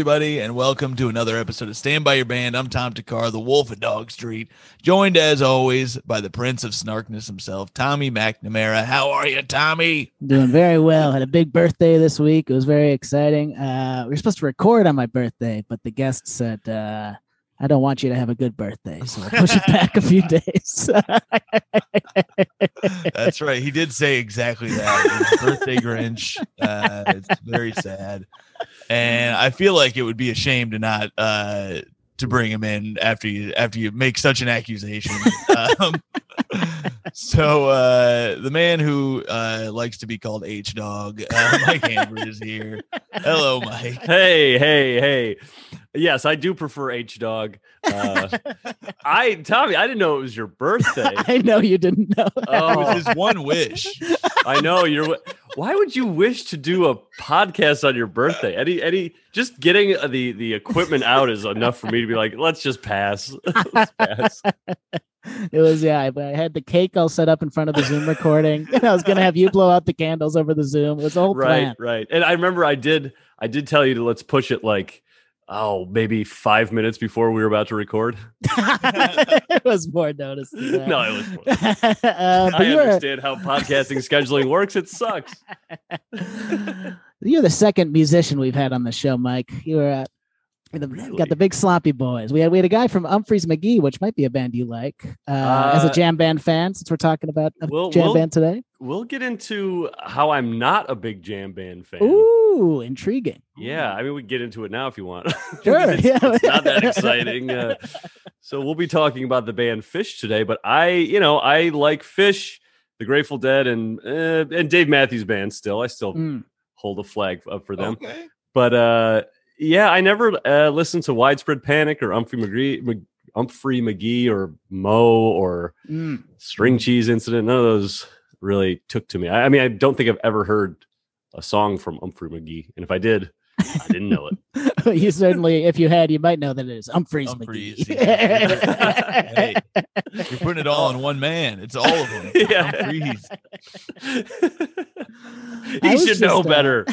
everybody, and welcome to another episode of Stand By Your Band. I'm Tom Thakkar, the Wolf of Dog Street, joined as always by the Prince of Snarkness himself, Tommy McNamara. How are you, Tommy? Doing very well. Had a big birthday this week. It was very exciting. Uh, we were supposed to record on my birthday, but the guest said, uh, I don't want you to have a good birthday. So we'll push it back a few days. That's right. He did say exactly that. Birthday Grinch. Uh, it's very sad. And I feel like it would be a shame to not uh, to bring him in after you after you make such an accusation. Um, so uh, the man who uh, likes to be called H Dog, uh, Mike Amber is here. Hello, Mike. Hey, hey, hey. Yes, I do prefer H Dog. Uh, I Tommy, I didn't know it was your birthday. I know you didn't know. That. It Oh, was his one wish. I know you're. Why would you wish to do a podcast on your birthday? Any, any, just getting the the equipment out is enough for me to be like, let's just pass. Let's pass. It was yeah. I, I had the cake all set up in front of the Zoom recording, and I was gonna have you blow out the candles over the Zoom. It was a whole Right, plan. right. And I remember I did, I did tell you to let's push it like, oh, maybe five minutes before we were about to record. it was more notice. No, it was. more. uh, I you were understand how podcasting scheduling works. It sucks. you're the second musician we've had on the show, Mike. You were uh, the, Really? got the big sloppy boys. We had we had a guy from Umphrey's McGee, which might be a band you like, uh, as a Uh, jam band fan. Since we're talking about a We'll- jam we'll- band today. We'll get into how I'm not a big jam band fan. Ooh, intriguing. Yeah, I mean, we can get into it now if you want. Sure, it's, yeah. it's not that exciting. Uh, so we'll be talking about the band Phish today, but I, you know, I like Phish, the Grateful Dead, and uh, and Dave Matthews Band. Still, I still Mm. hold a flag up for them. Okay. But uh, yeah, I never uh, listened to Widespread Panic or Humphrey McGee, Mc- Humphrey McGee or Mo or Mm. String Cheese Incident. None of those really took to me. I, I mean, I don't think I've ever heard a song from Humphrey McGee, and if I did, I didn't know it. you certainly, if you had, you might know that it is Humphreys, Humphreys, McGee. Hey, You're putting it all in one man. It's all of them. Yeah. Humphreys. I he was should know just, uh, better.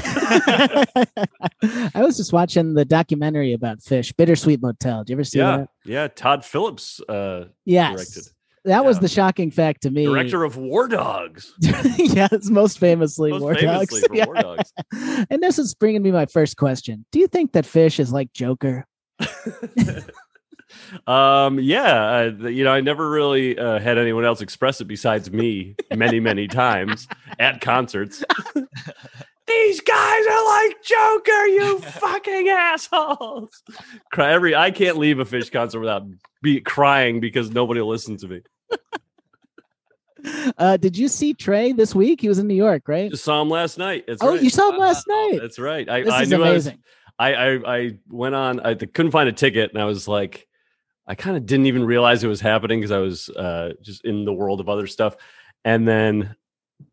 I was just watching the documentary about Phish, Bittersweet Motel. Did you ever see yeah, that? yeah. Todd Phillips, uh, Yes. directed. That was the shocking fact to me. director of War Dogs. yes, most famously Most War famously Dogs. Yeah. War Dogs. And this is bringing me my first question. Do you think that Phish is like Joker? um, yeah, th- you know, I never really uh, had anyone else express it besides me many, many times at concerts. These guys are like Joker, you fucking assholes. Cry every. I can't leave a Phish concert without be crying because nobody will listen to me. Uh, did you see Trey this week? He was in New York, right? Just saw him last night. That's oh, right. you saw him last night. That's right. I, This I is knew I was, amazing. I, I I went on. I couldn't find a ticket, and I was like, I kind of didn't even realize it was happening because I was uh, just in the world of other stuff. And then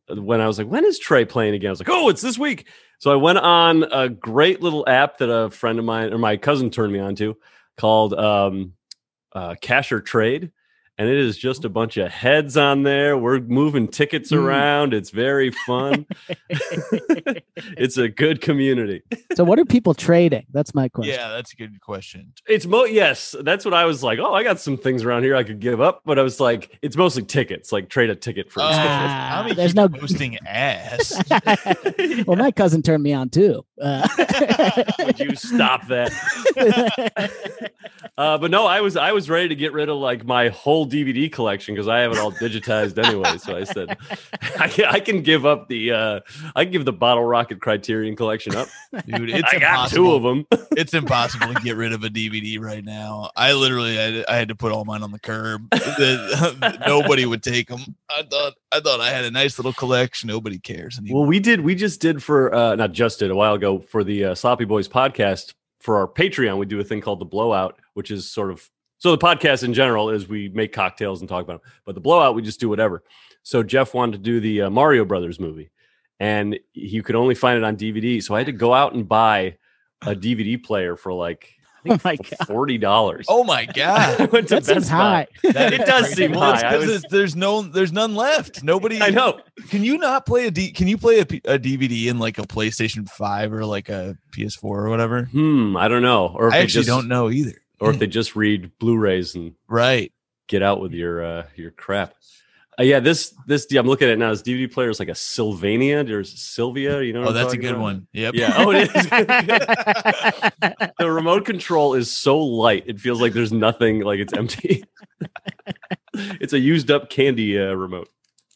when I was like, when is Trey playing again? I was like, oh, it's this week. So I went on a great little app that a friend of mine or my cousin turned me on to called um, uh, Cash or Trade. And it is just a bunch of heads on there. We're moving tickets Mm. around. It's very fun. it's a good community. so, what are people trading? That's my question. Yeah, that's a good question. It's mo yes, that's what I was like. Oh, I got some things around here I could give up, but I was like, it's mostly tickets. Like trade a ticket for. a ticket. Ah, Tommy there's no- posting ass. well, my cousin turned me on too. Uh, Would you stop that? Uh, but no, I was I was ready to get rid of like my whole DVD collection because I have it all digitized anyway. So I said, I can, I can give up the uh, I can give the Bottle Rocket Criterion collection up. Dude, it's I got two of them. It's impossible to get rid of a DVD right now. I literally had, I had to put all mine on the curb. Nobody would take them. I thought I thought I had a nice little collection. Nobody cares anymore. Well, we did. We just did for uh, not just did a while ago for the uh, Sloppy Boys podcast for our Patreon. We do a thing called the Blowout, which is sort of so the podcast in general is we make cocktails and talk about them, but the Blowout we just do whatever. So Jeff wanted to do the uh, Mario Brothers movie, and you could only find it on DVD. So I had to go out and buy a DVD player for like Oh my god, forty dollars. Oh my god. I went to that seems Best Buy. high. That It is does crazy. seem Well, it's high. Was- there's no, there's none left. Nobody. I know. Can you not play a D? Can you play a, P- a DVD in like a PlayStation Five or like a PS4 or whatever? Hmm. I don't know. Or if I actually just, don't know either. Or if they just read Blu-rays and Right. get out with your uh, your crap. Uh, yeah, this this I'm looking at it now. This DVD player is like a Sylvania. There's Sylvia. You know. what Oh, I'm that's a good about? one. Yep. Yeah. Oh, it is. the remote control is so light. It feels like there's nothing. Like it's empty. it's a used up candy uh, remote.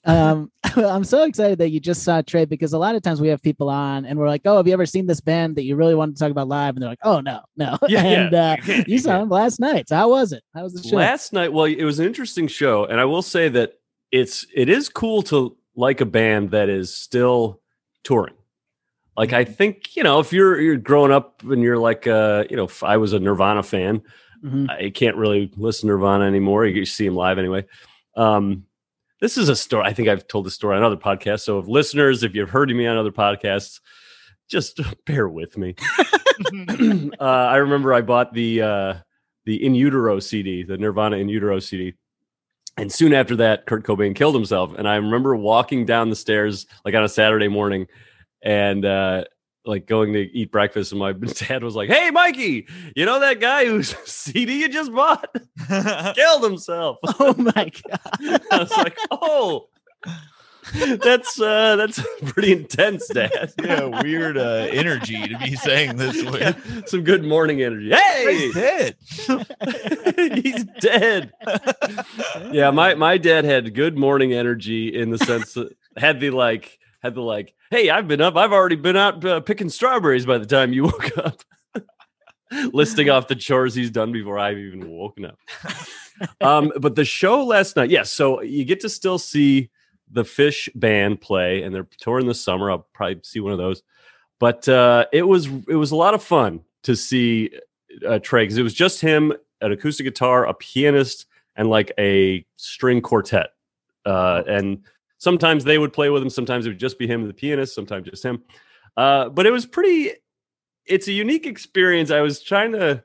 Um, I'm so excited that you just saw Trey because a lot of times we have people on and we're like, "Oh, have you ever seen this band that you really wanted to talk about live?" And they're like, "Oh no, no." Yeah, yeah. and uh, You can't- you you saw can't. last night. So how was it? How was the show? Last night, well, it was an interesting show, and I will say that it's it is cool to like a band that is still touring. Like I think you know if you're you're growing up and you're like uh you know if I was a Nirvana fan, Mhm. I can't really listen to Nirvana anymore. You see them live anyway. Um, this is a story. I think I've told this story on other podcasts. So, if listeners, if you've heard me on other podcasts, just bear with me. uh, I remember I bought the uh, the In Utero CD, the Nirvana In Utero CD, and soon after that, Kurt Cobain killed himself. And I remember walking down the stairs like on a Saturday morning, and uh, like going to eat breakfast, and my dad was like, "Hey, Mikey, you know that guy whose CD you just bought killed himself?" Oh my god! I was like, "Oh." That's uh that's pretty intense, Dad. yeah. Weird uh, energy to be saying this with. Yeah, some good morning energy. Hey, He's dead. he's dead. yeah, my my dad had good morning energy in the sense that had the like had the like, hey, I've been up. I've already been out uh, picking strawberries by the time you woke up. Listing off the chores he's done before I've even woken up. um, but the show last night, yes. so you get to still see the Phish band play, and they're touring this summer. I'll probably see one of those. But uh, it was it was a lot of fun to see uh, Trey because it was just him, an acoustic guitar, a pianist, and like a string quartet. Uh, and sometimes they would play with him. Sometimes it would just be him and the pianist. Sometimes just him. Uh, but it was pretty. It's a unique experience. I was trying to.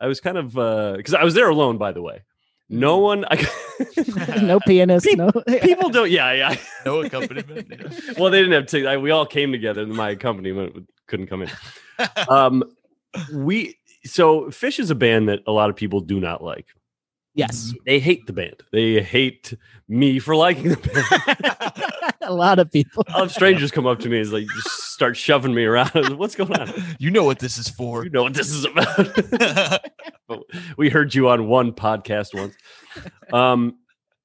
I was kind of because I was there alone, by the way. No one. I, no pianist. Peop- no. people don't. Yeah, yeah. No accompaniment. yeah. well, they didn't have to. I, we all came together, and my accompaniment couldn't come in. Um, we so Phish is a band that a lot of people do not like. Yes, They hate the band. They hate me for liking the band. a lot of people. I'll have strangers come up to me and like just start shoving me around. What's going on? You know what this is for. You know what this is about. we heard you on one podcast once. Um,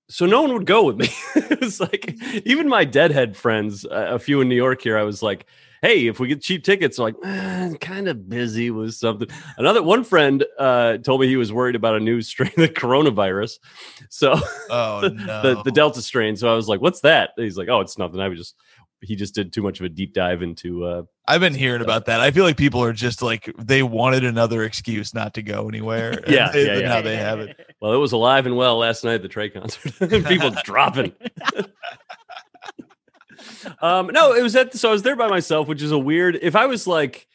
so no one would go with me. it was like even my deadhead friends, uh, a few in New York here. I was like, "Hey, if we get cheap tickets," like, eh, kind of busy with something. Another one friend uh, told me he was worried about a new strain of the coronavirus, so oh no. the the Delta strain. So I was like, "What's that?" And he's like, "Oh, it's nothing. I was just." He just did too much of a deep dive into uh, I've been hearing about that. I feel like people are just like they wanted another excuse not to go anywhere. Yeah, they- yeah, yeah. Now they have it. Well, it was alive and well last night at the Trey concert. People dropping. Um, no, it was at so I was there by myself, which is a weird. If I was like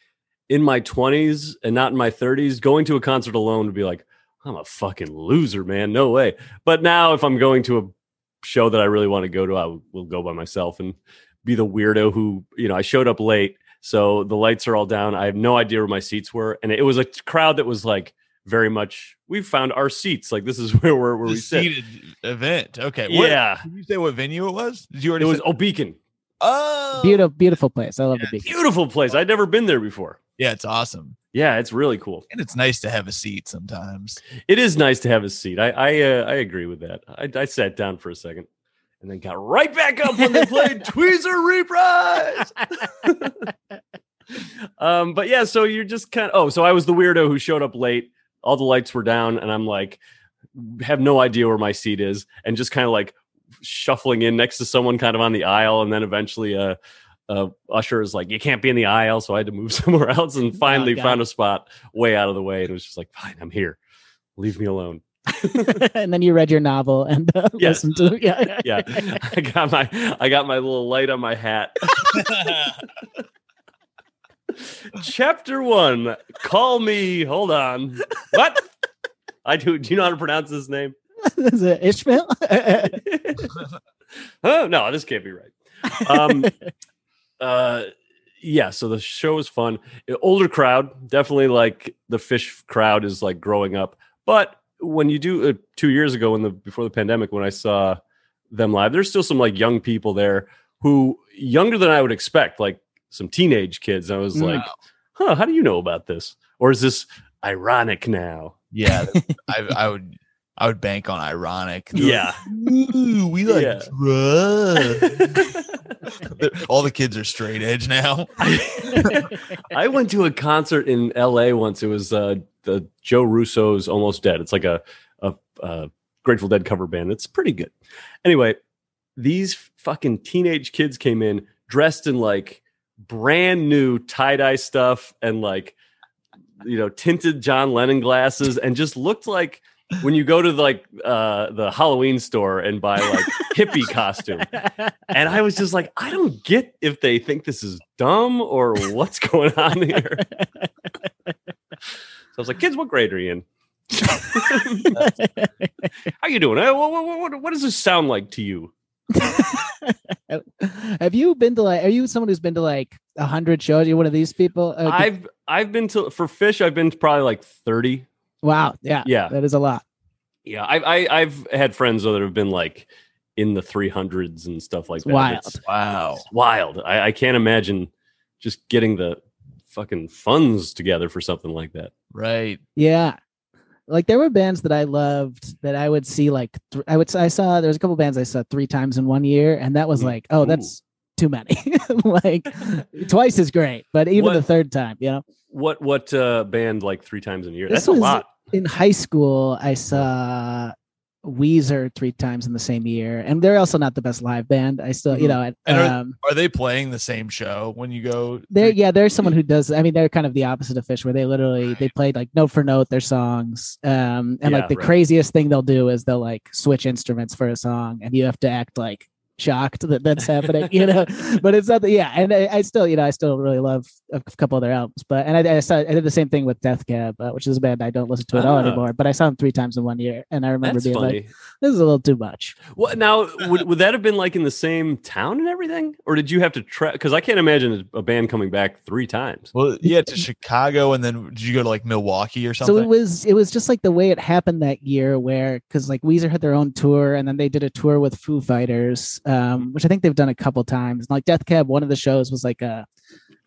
in my twenties and not in my thirties, going to a concert alone would be like, I'm a fucking loser, man. No way. But now, if I'm going to a show that I really want to go to, I will go by myself and be the weirdo who, you know, I showed up late, so the lights are all down. I have no idea where my seats were, and it was a crowd that was like very much. We found our seats. Like this is where we're where The we sit. seated event. Okay. What, Yeah, Did you say what venue it was? Did you already? it was oh Beacon, Oh. Beautiful, beautiful place. I love the beach. beautiful place. I'd never been there before. Yeah, it's awesome. Yeah, it's really cool. And it's nice to have a seat sometimes. It is nice to have a seat. I I, uh, I agree with that. I, I sat down for a second and then got right back up when they played Tweezer Reprise. um, but yeah, so you're just kind of oh, so I was the weirdo who showed up late. All the lights were down, and I'm like, have no idea where my seat is, and just kind of like shuffling in next to someone kind of on the aisle, and then eventually uh uh, Usher is like, you can't be in the aisle, so I had to move somewhere else, and finally God. found a spot way out of the way, and it was just like, fine, I'm here, leave me alone. and then you read your novel and uh, Yes. listened to yeah. Yeah, I got my I got my little light on my hat. Chapter one. Call me. Hold on. What? I do. Do you know how to pronounce his name? Is it Ishmael? oh no, this can't be right. Um, uh, yeah. So the show was fun. Older crowd, definitely like the Phish crowd is like growing up. But when you do uh, two years ago, when the before the pandemic, when I saw them live, there's still some like young people there who younger than I would expect, like some teenage kids. I was Wow. like, huh, how do you know about this? Or is this ironic now? Yeah, I, I would. I would bank on ironic. They're Yeah. like, Ooh, we like Yeah. drugs. All the kids are straight edge now. I went to a concert in LA once. It was uh, the Joe Russo's Almost Dead. It's like a, a, a Grateful Dead cover band. It's pretty good. Anyway, these fucking teenage kids came in dressed in like brand new tie dye stuff and like, you know, tinted John Lennon glasses and just looked like when you go to like uh, the Halloween store and buy like hippie costume. And I was just like, I don't get if they think this is dumb or what's going on here. so I was like, kids, what grade are you in? How you doing? What, what, what, what does this sound like to you? Have you been to like? Are you someone who's been to like a hundred shows? You're one of these people. Uh, I've I've been to for Phish. I've been to probably like thirty. wow, yeah, Yeah, that is a lot. yeah. I, I I've had friends though that have been like in the three hundreds and stuff like It's that. wild. It's, Wow. it's wild. I, I can't imagine just getting the fucking funds together for something like that. Right. Yeah. Like there were bands that I loved that I would see like th- I would I saw there was a couple bands I saw three times in one year and that was Mm. like oh Ooh. that's too many like twice is great but even What- the third time you know What what uh, band like three times in a year? This That's a lot. in high school I saw Weezer three times in the same year and they're also not the best live band I still you Mhm. know and, are- um Are they playing the same show when you go? There, yeah, there's someone who does. I mean, they're kind of the opposite of Phish, where they literally they played like note for note their songs. Um, and Yeah, like the right. craziest thing they'll do is they'll like switch instruments for a song, and you have to act like shocked that that's happening, you know. But it's not. The, yeah, and I, I still, you know, I still really love a couple of their albums. But and I, I saw I did the same thing with Death Cab, uh, which is a band I don't listen to at all Ah. anymore. But I saw them three times in one year, and I remember That's being funny. like, "This is a little too much." What now? would, would that have been like in the same town and everything, or did you have to try? Because I can't imagine a band coming back three times. Well, yeah, to Chicago, and then did you go to like Milwaukee or something? So it was it was just like the way it happened that year, where because like Weezer had their own tour, and then they did a tour with Foo Fighters, um, which I think they've done a couple times. Like Death Cab, one of the shows was like a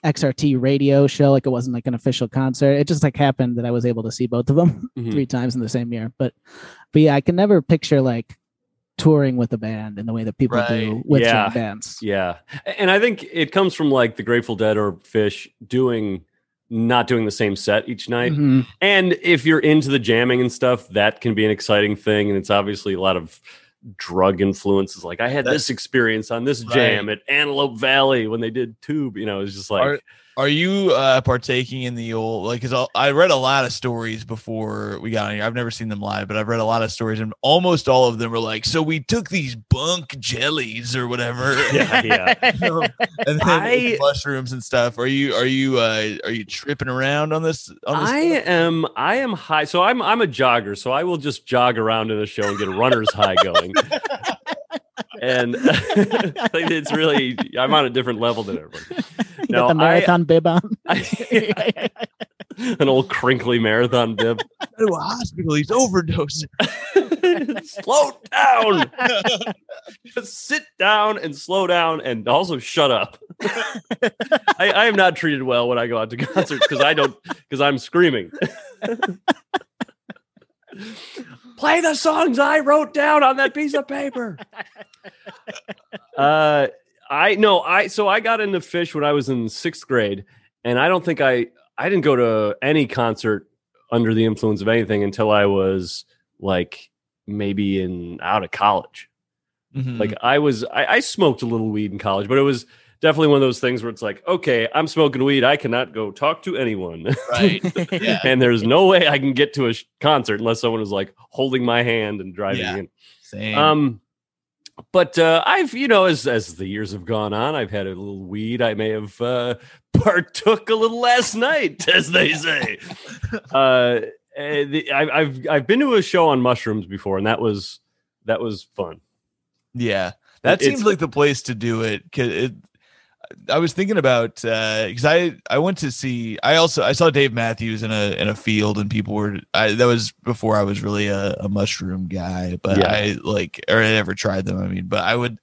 XRT radio show, like it wasn't like an official concert. It just like happened that I was able to see both of them Mhm. three times in the same year. But but yeah, I can never picture like touring with a band in the way that people do with Yeah. bands. Yeah, and I think it comes from like the Grateful Dead or Phish doing not doing the same set each night. Mhm. And if you're into the jamming and stuff, that can be an exciting thing. And it's obviously a lot of drug influences. Like I had this experience on this jam at Antelope Valley when they did Tube. You know, it's just like Are- Are you uh, partaking in the old like? Because I read a lot of stories before we got on here. I've never seen them live, but I've read a lot of stories, and almost all of them were like, "So we took these bunk jellies or whatever, yeah, yeah. and then I- mushrooms and stuff." Are you are you uh, are you tripping around on this? On this I stuff? am I am high. So I'm I'm a jogger, so I will just jog around in the show and get a runner's high going. And I think it's really I'm on a different level than everyone. You No, got the I- marathon bib on. I- an old crinkly marathon bib. Go to a hospital. He's overdosing. slow down. Just sit down and slow down and also shut up. I, I am not treated well when I go out to concerts because I don't because I'm screaming. Play the songs I wrote down on that piece of paper. Uh I no, I so I got into Phish when I was in sixth grade, and I don't think I I didn't go to any concert under the influence of anything until I was like maybe in out of college. Mhm. Like I was, I, I smoked a little weed in college, but it was definitely one of those things where it's like, okay, I'm smoking weed. I cannot go talk to anyone, right. Yeah. and there's no way I can get to a sh- concert unless someone is like holding my hand and driving Yeah. in. Same. Um, but uh, I've, you know, as as the years have gone on, I've had a little weed. I may have uh, partook a little last night, as they say. uh, the, I, I've I've been to a show on mushrooms before, and that was that was fun. Yeah, that It's- seems like the place to do it. 'cause it I was thinking about because I I went to see I also I saw Dave Matthews in a in a field and people were I that was before I was really a, a mushroom guy but Yeah. I like or I never tried them I mean but I would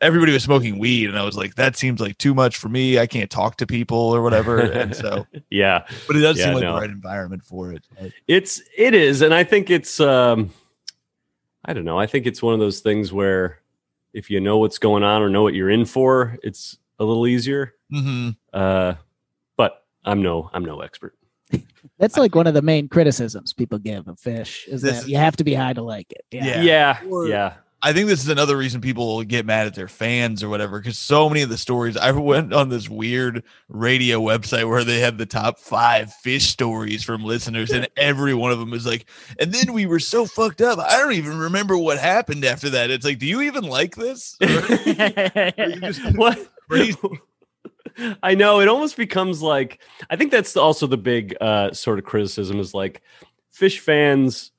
everybody was smoking weed and I was like that seems like too much for me I can't talk to people or whatever and so Yeah, but it does Yeah, seem like no. the right environment for it But- it's it is, and I think it's um, I don't know. I think it's one of those things where if you know what's going on or know what you're in for, it's a little easier. Mhm. Uh, but I'm no I'm no expert. That's like one of the main criticisms people give of Phish is This that is- you have to be high to like it. Yeah. Yeah. Yeah, Or- yeah. I think this is another reason people get mad at their fans or whatever. Because so many of the stories, I went on this weird radio website where they had the top five Phish stories from listeners, and every one of them was like, "And then we were so fucked up. I don't even remember what happened after that." It's like, do you even like this? Or- you just- what? Crazy. I know it almost becomes like I think that's also the big uh, sort of criticism is like Phish fans.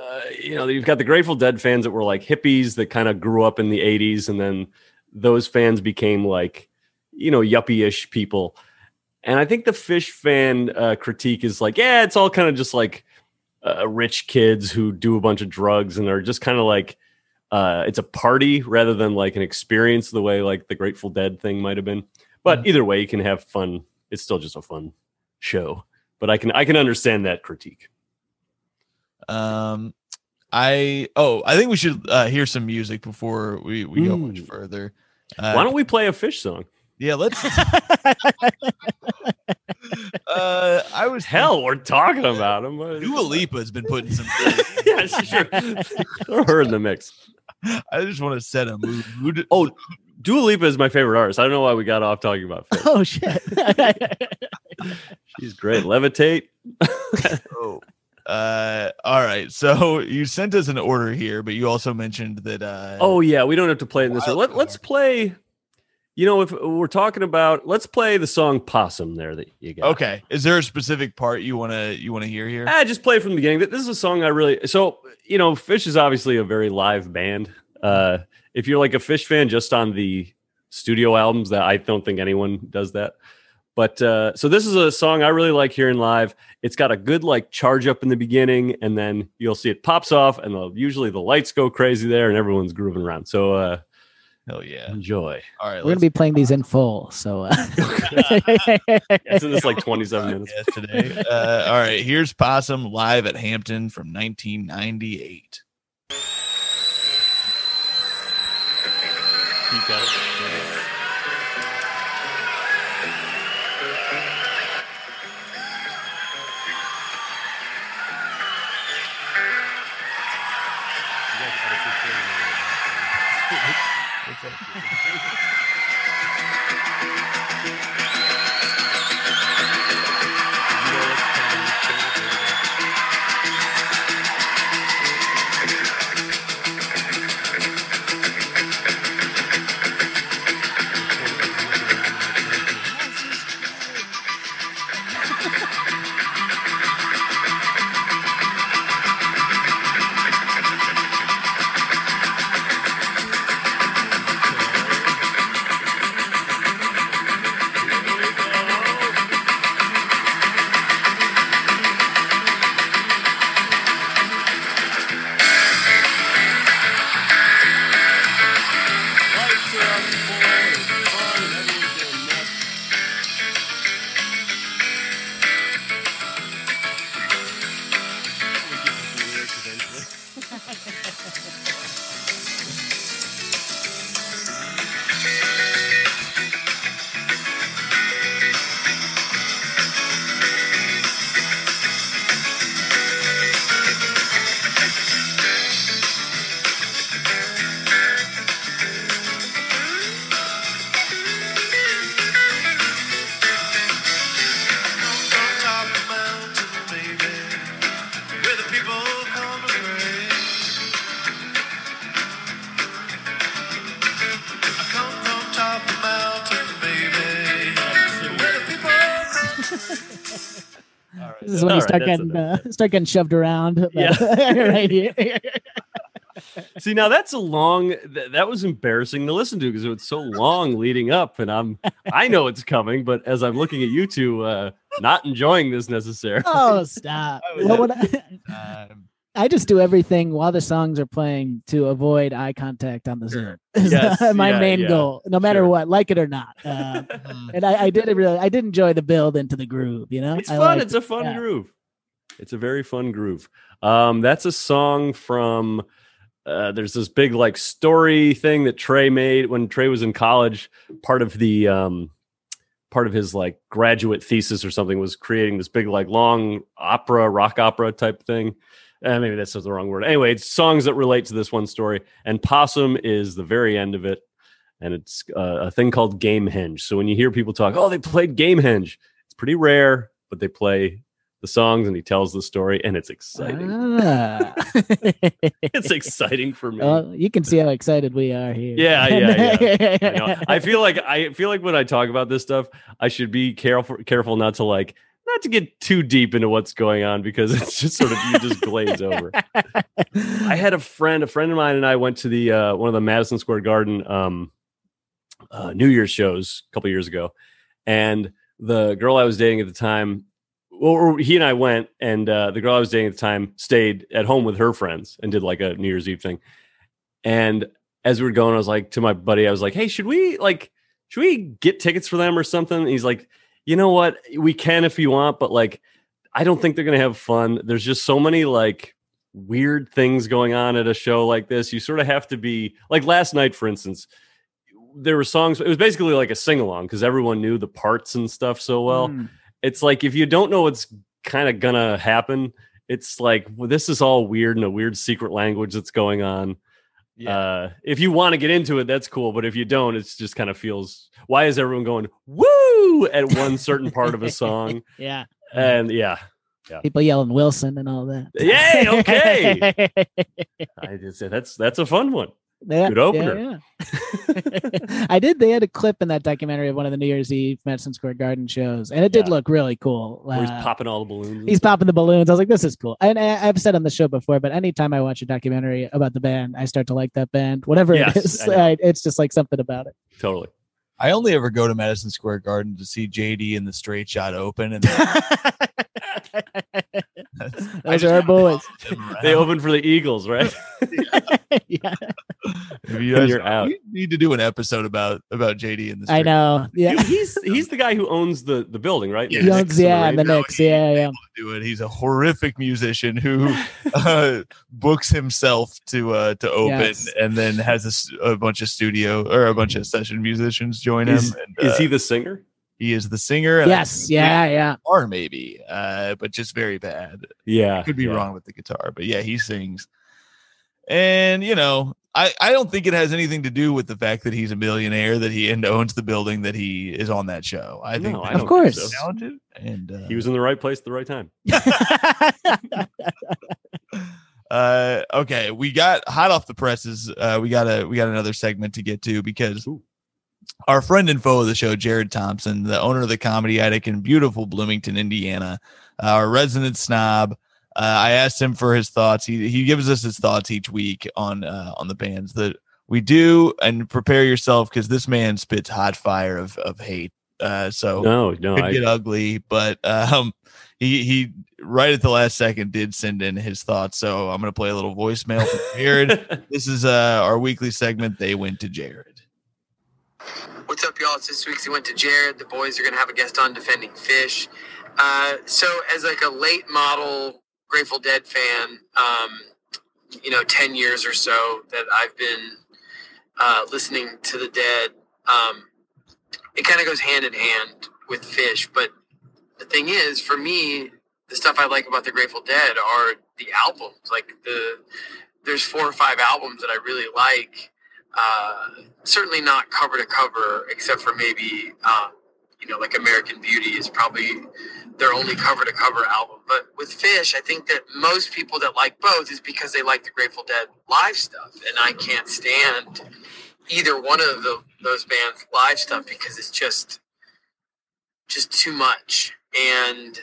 Uh, you know, you've got the Grateful Dead fans that were like hippies that kind of grew up in the '80s, and then those fans became like you know yuppie-ish people. And I think the Phish fan uh, critique is like, yeah, it's all kind of just like uh, rich kids who do a bunch of drugs and are just kind of like uh, it's a party rather than like an experience the way like the Grateful Dead thing might have been. But either way, you can have fun. It's still just a fun show. But I can I can understand that critique. Um, I oh, I think we should uh, hear some music before we we go much Mm. further. Uh, Why don't we play a Phish song? yeah, let's. uh, I was Hell, we're talking about them. Dua Lipa has been putting some. yeah, sure. Her in the mix. I just want to set a mood. mood. Oh, Dua Lipa is my favorite artist. I don't know why we got off talking about Phish. Oh shit. She's great. Levitate. Oh. Uh, all right. So you sent us an order here, but you also mentioned that. Uh, Oh yeah, we don't have to play in this. Wild Let, let's play. You know, if we're talking about, let's play the song "Possum" there that you got. okay. Is there a specific part you want to you want to hear here? Ah, just play from the beginning. This is a song I really so you know, Phish is obviously a very live band. Uh if you're like a Phish fan just on the studio albums, that I don't think anyone does that. But uh so this is a song I really like hearing live. It's got a good like charge up in the beginning, and then you'll see it pops off, and the, usually the lights go crazy there, and everyone's grooving around. So uh Hell yeah. enjoy. All right. We're gonna be playing these in full, so. Uh, Isn't this like 27 minutes? Yes, today. Uh, all right. Here's Possum live at Hampton from 1998. Keep going. This start getting shoved around. Yeah. right here. See, now that's a long. Th- that was embarrassing to listen to because it was so long leading up, and I'm. I know it's coming, but as I'm looking at you two, uh, not enjoying this necessarily. oh, stop! I What I, Um, I just do everything while the songs are playing to avoid eye contact on the Zoom. Yes, my yeah, main yeah, goal, no matter sure. what, like it or not. Uh, and I, I did really. I did enjoy the build into the groove. You know, It's I fun. It's a it. fun Yeah. groove. It's a very fun groove. Um, that's a song from. Uh, there's this big like story thing that Trey made when Trey was in college. Part of the um, part of his like graduate thesis or something was creating this big like long opera, rock opera type thing. Uh, maybe that's the wrong word. Anyway, it's songs that relate to this one story, and Possum is the very end of it, and it's uh, a thing called Gamehendge. So when you hear people talk, oh, they played Gamehendge, it's pretty rare, but they play the songs and he tells the story, and it's exciting. Ah. it's exciting for me. well, you can see how excited we are here. Yeah, yeah, I know. I feel like I feel like when I talk about this stuff, I should be careful careful not to like not to get too deep into what's going on because it's just sort of you just glaze over. I had a friend, a friend of mine, and I went to the uh, one of the Madison Square Garden um, uh, New Year's shows a couple years ago, and the girl I was dating at the time, well, he and I went, and uh, the girl I was dating at the time stayed at home with her friends and did like a New Year's Eve thing. And as we were going, I was like to my buddy, I was like, "Hey, should we like, should we get tickets for them or something?" And he's like, "You know what? We can if you want, but like, I don't think they're gonna have fun. There's just so many like." weird things going on at a show like this. You sort of have to be like last night, for instance. There were songs. It was basically like a sing along because everyone knew the parts and stuff so well. Mm. It's like if you don't know what's kind of gonna happen, it's like well, this is all weird and a weird secret language that's going on. Yeah. Uh, if you want to get into it, that's cool. But if you don't, it's just kind of feels. Why is everyone going woo at one certain part of a song? yeah. And yeah, Yeah. People yelling Wilson and all that. Yay, okay. I just say that's that's a fun one. Yeah, Good opener. yeah, yeah. I did. They had a clip in that documentary of one of the New Year's Eve Madison Square Garden shows, and it did Yeah. look really cool. Where he's Uh, popping all the balloons. He's stuff. popping the balloons. I was like, "This is cool." And I, I've said on the show before, but anytime I watch a documentary about the band, I start to like that band, whatever Yes, it is. I. I- it's just like something about it. totally. I only ever go to Madison Square Garden to see JD and the Straight Shot Open, and I Those just are our wanna boys. follow them around. They open for the Eagles, right? yeah, If you guys, you're out. We need to do an episode about about JD and the. I know. Yeah, You- he's he's the guy who owns the the building, right? Yeah, The he Knicks owns, yeah, and the Ravens. Knicks. Yeah, yeah. do it. He's a horrific musician who uh, books himself to uh, to open, Yes. and then has a bunch of studio or a bunch of session musicians join him. Is, and, is uh, he the singer? He is the singer. Yes, think yeah, yeah. Or maybe, uh, but just very bad. Yeah, Could be yeah. wrong with the guitar, but yeah, he sings. And you know, I I don't think it has anything to do with the fact that he's a millionaire that he and owns the building that he is on that show. I think No, I Of course. think so. talented and uh, He was in the right place at the right time. uh okay we got hot off the presses uh we got a we got another segment to get to because Ooh. our friend and foe of the show jared thompson the owner of the comedy attic in beautiful bloomington indiana our resident snob uh, i asked him for his thoughts he, he gives us his thoughts each week on uh on the bands that we do and prepare yourself because this man spits hot fire of of hate uh so No, no, could I, get ugly, but um, he he right at the last second did send in his thoughts. So I'm gonna play a little voicemail from Jared. this is uh our weekly segment. They went to Jared. What's up, y'all? It's this week's He Went to Jared. The boys are gonna have a guest on defending Phish. Uh, so, as like a late model Grateful Dead fan, um, you know, ten years or so that I've been uh, listening to the Dead, um, it kind of goes hand in hand with Phish. But the thing is, for me, the stuff I like about the Grateful Dead are the albums. Like the there's four or five albums that I really like. Uh, certainly not cover to cover, except for maybe um, you know, like American Beauty is probably their only cover to cover album. But with Phish, I think that most people that like both is because they like the Grateful Dead live stuff, and I can't stand either one of the, those bands live stuff because it's just just too much. And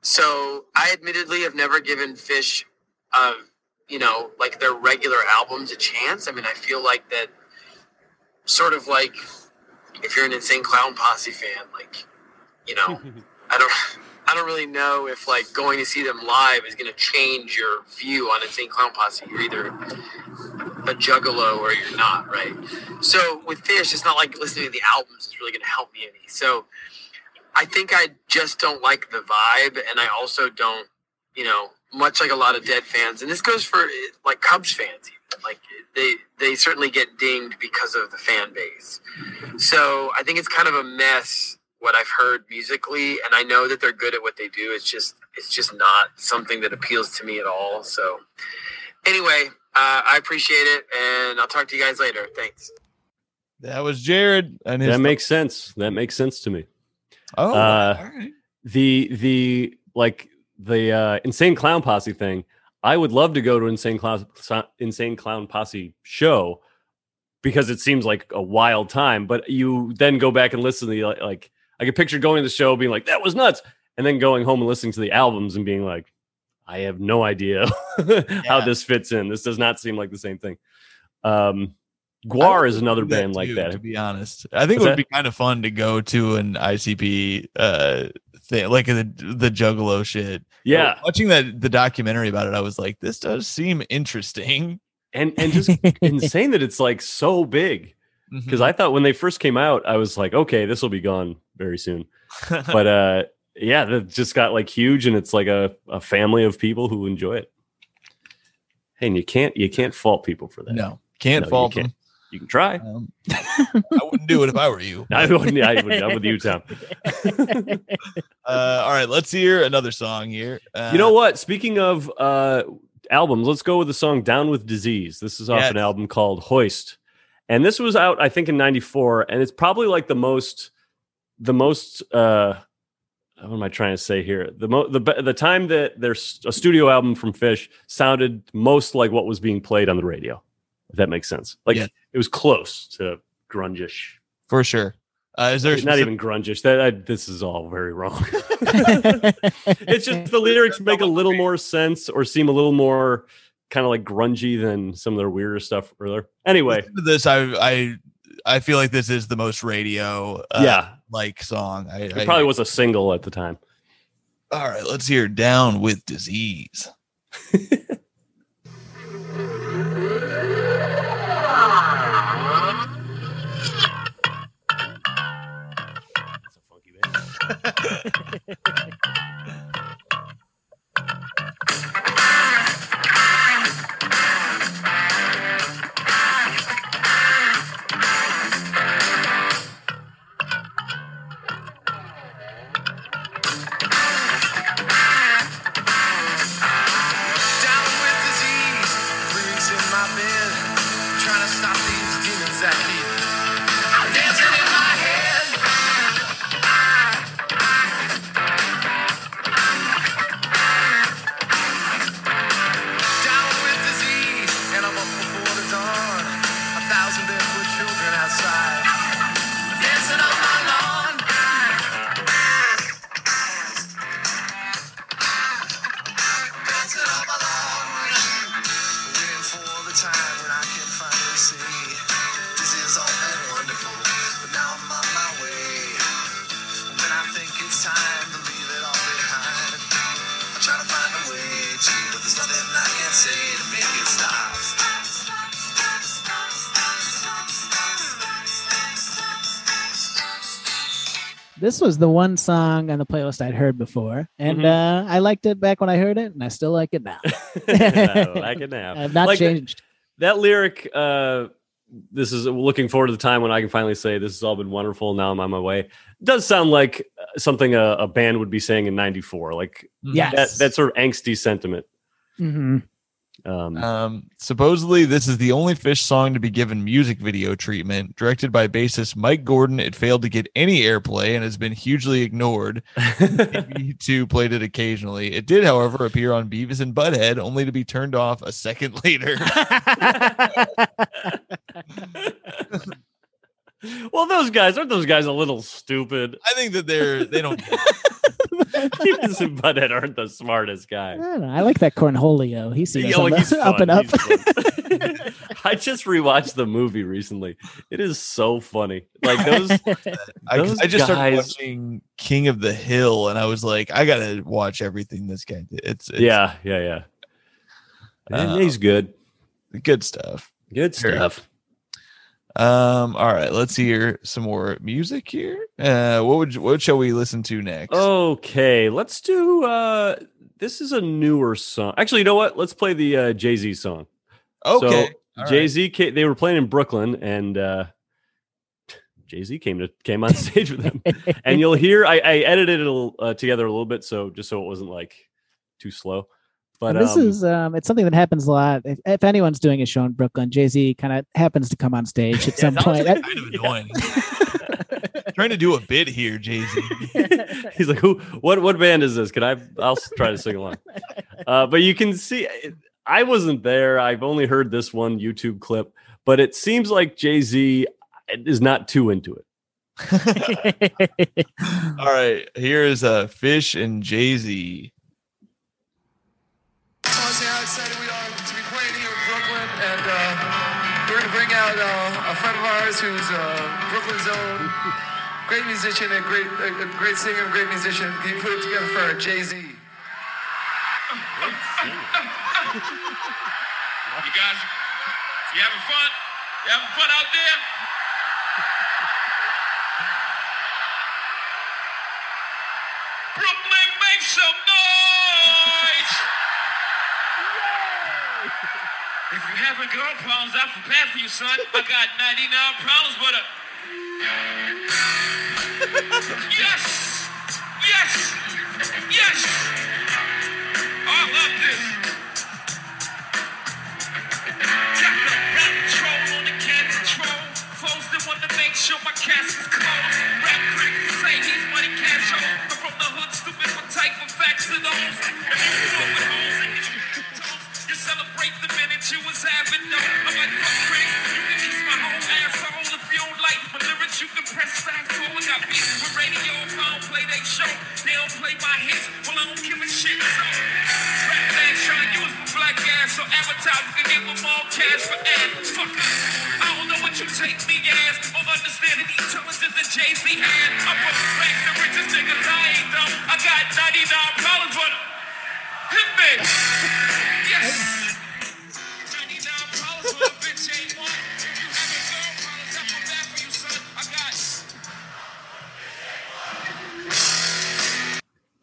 so I admittedly have never given Phish, uh, you know, like their regular albums a chance. I mean, I feel like that, sort of like if you're an Insane Clown Posse fan, like, you know, I don't. I don't really know if like going to see them live is going to change your view on Insane Clown Posse. You're either a juggalo or you're not, right? So with Phish, it's not like listening to the albums is really going to help me any. So I think I just don't like the vibe, and I also don't, you know, much like a lot of Dead fans, and this goes for like Cubs fans. Even. Like they they certainly get dinged because of the fan base. So I think it's kind of a mess what I've heard musically, and I know that they're good at what they do. It's just it's just not something that appeals to me at all. So anyway, uh, I appreciate it, and I'll talk to you guys later. Thanks. That was Jared. And his that makes sense. That makes sense to me. oh, uh, all right. The the like the uh, insane clown posse thing. I would love to go to insane clown insane clown posse show because it seems like a wild time. But you then go back and listen to the like. I could picture going to the show being like that was nuts, and then going home and listening to the albums and being like, I have no idea how Yeah. this fits in. This does not seem like the same thing. Um, Gwar is another band like that. To be honest, I think What's it would that? be kind of fun to go to an ICP uh thing, like the the Juggalo shit. Yeah, watching that the documentary about it, I was like, this does seem interesting. and and just insane that it's like so big. Because Mhm. I thought when they first came out, I was like, okay, this will be gone very soon. But uh, yeah, that just got like huge, and it's like a, a family of people who enjoy it. Hey, and you can't you can't fault people for that. no, can't No, you fault can't. them. You can try. Um, I wouldn't do it if I were you. I wouldn't. I would. I'm with you, Tom. Uh, all right, let's hear another song here. Uh, You know what? Speaking of uh, albums, let's go with the song "Down with Disease." This is off an album called "Hoist," and this was out, I think, in '94, and it's probably like the most, the most. uh what am I trying to say here? The mo- the the time that there's a studio album from Phish sounded most like what was being played on the radio. If that makes sense, like Yeah. it was close to grungish. for sure. Uh, is there Not even grungish. That I, this is all very wrong. it's just the lyrics make a little more sense or seem a little more kind of like grungy than some of their weirder stuff earlier. Anyway, this? I I I feel like this is the most radio uh, yeah, like song. I, it I- probably was a single at the time. All right, let's hear "Down with Disease." was the one song on the playlist I'd heard before, and Mhm. uh, I liked it back when I heard it, and I still like it now. I like it now. I've not Like changed. that lyric uh this is looking forward to the time when i can finally say this has all been wonderful now i'm on my way does sound like uh, something a, a band would be saying in 94 like Yes. that that sort of angsty sentiment hmm um Um, supposedly, this is the only Phish song to be given music video treatment. Directed by bassist Mike Gordon, it failed to get any airplay and has been hugely ignored. TV2 played it occasionally. It did, however, appear on Beavis and Butthead, only to be turned off a second later. well those guys aren't those guys a little stupid I think that they're they don't. Beavis and Butthead aren't the smartest I, don't know, I like that Cornholio. He seems Yeah, well, he's up fun. and up. He's fun. I just rewatched the movie recently. It is so funny. Like those I, Those I just started guys- watching King of the Hill, and I was like, I gotta watch everything this guy did. It's, it's Yeah, yeah, yeah. And Uh, he's good. good stuff. Good very stuff. Um, all right, let's hear some more music here. Uh, what would what shall we listen to next? Okay, let's do uh this is a newer song. Actually, you know what? Let's play the uh Jay-Z song. okay, So all Jay right. They were playing in Brooklyn, and uh, Jay Z came to came on stage with them. And you'll hear I, I edited it a uh, together a little bit, so just so it wasn't like too slow. But And this um, is um, it's something that happens a lot. If, if anyone's doing a show in Brooklyn, Jay Z kind of happens to come on stage at Yeah, some that was point. kind of annoying. Trying to do a bit here, Jay Z. he's like, "Who? What? What band is this? Can I? I'll try to sing along." Uh, but you can see, I wasn't there. I've only heard this one YouTube clip, but it seems like Jay Z is not too into it. All right, here's uh, Phish and Jay Z. How excited we are to be playing here in Brooklyn, and uh, we're going to bring out uh, a friend of ours who's uh, Brooklyn's own great musician and great, a, a great singer and great musician. He put it together for Jay Z. You guys, you having fun? You having fun out there? Brooklyn, make some noise! Having girl problems, I prepare for you, son. I got 99 problems, but uh... yes, yes, yes. I love this. Jack the on the cat that want to make sure my cast is closed. Rap critics say he's money cash. I'm from the hood, stupid, what type of facts are those? If you with holes celebrate the minute you was having no. I'm like, fuck critics, you can kiss my whole asshole if you don't like my lyrics. You can press fast forward. Got beef with radio, if I don't play they show. They don't play my hits, well I don't give a shit. So, rap man trying to use my black ass so advertisers can give them all cash for ads. Fuck it. I don't know what you take me as or understand the intelligence that Jay-Z had. From back the richest niggas I ain't dumb. I got 99 problems, but hit me. Yes.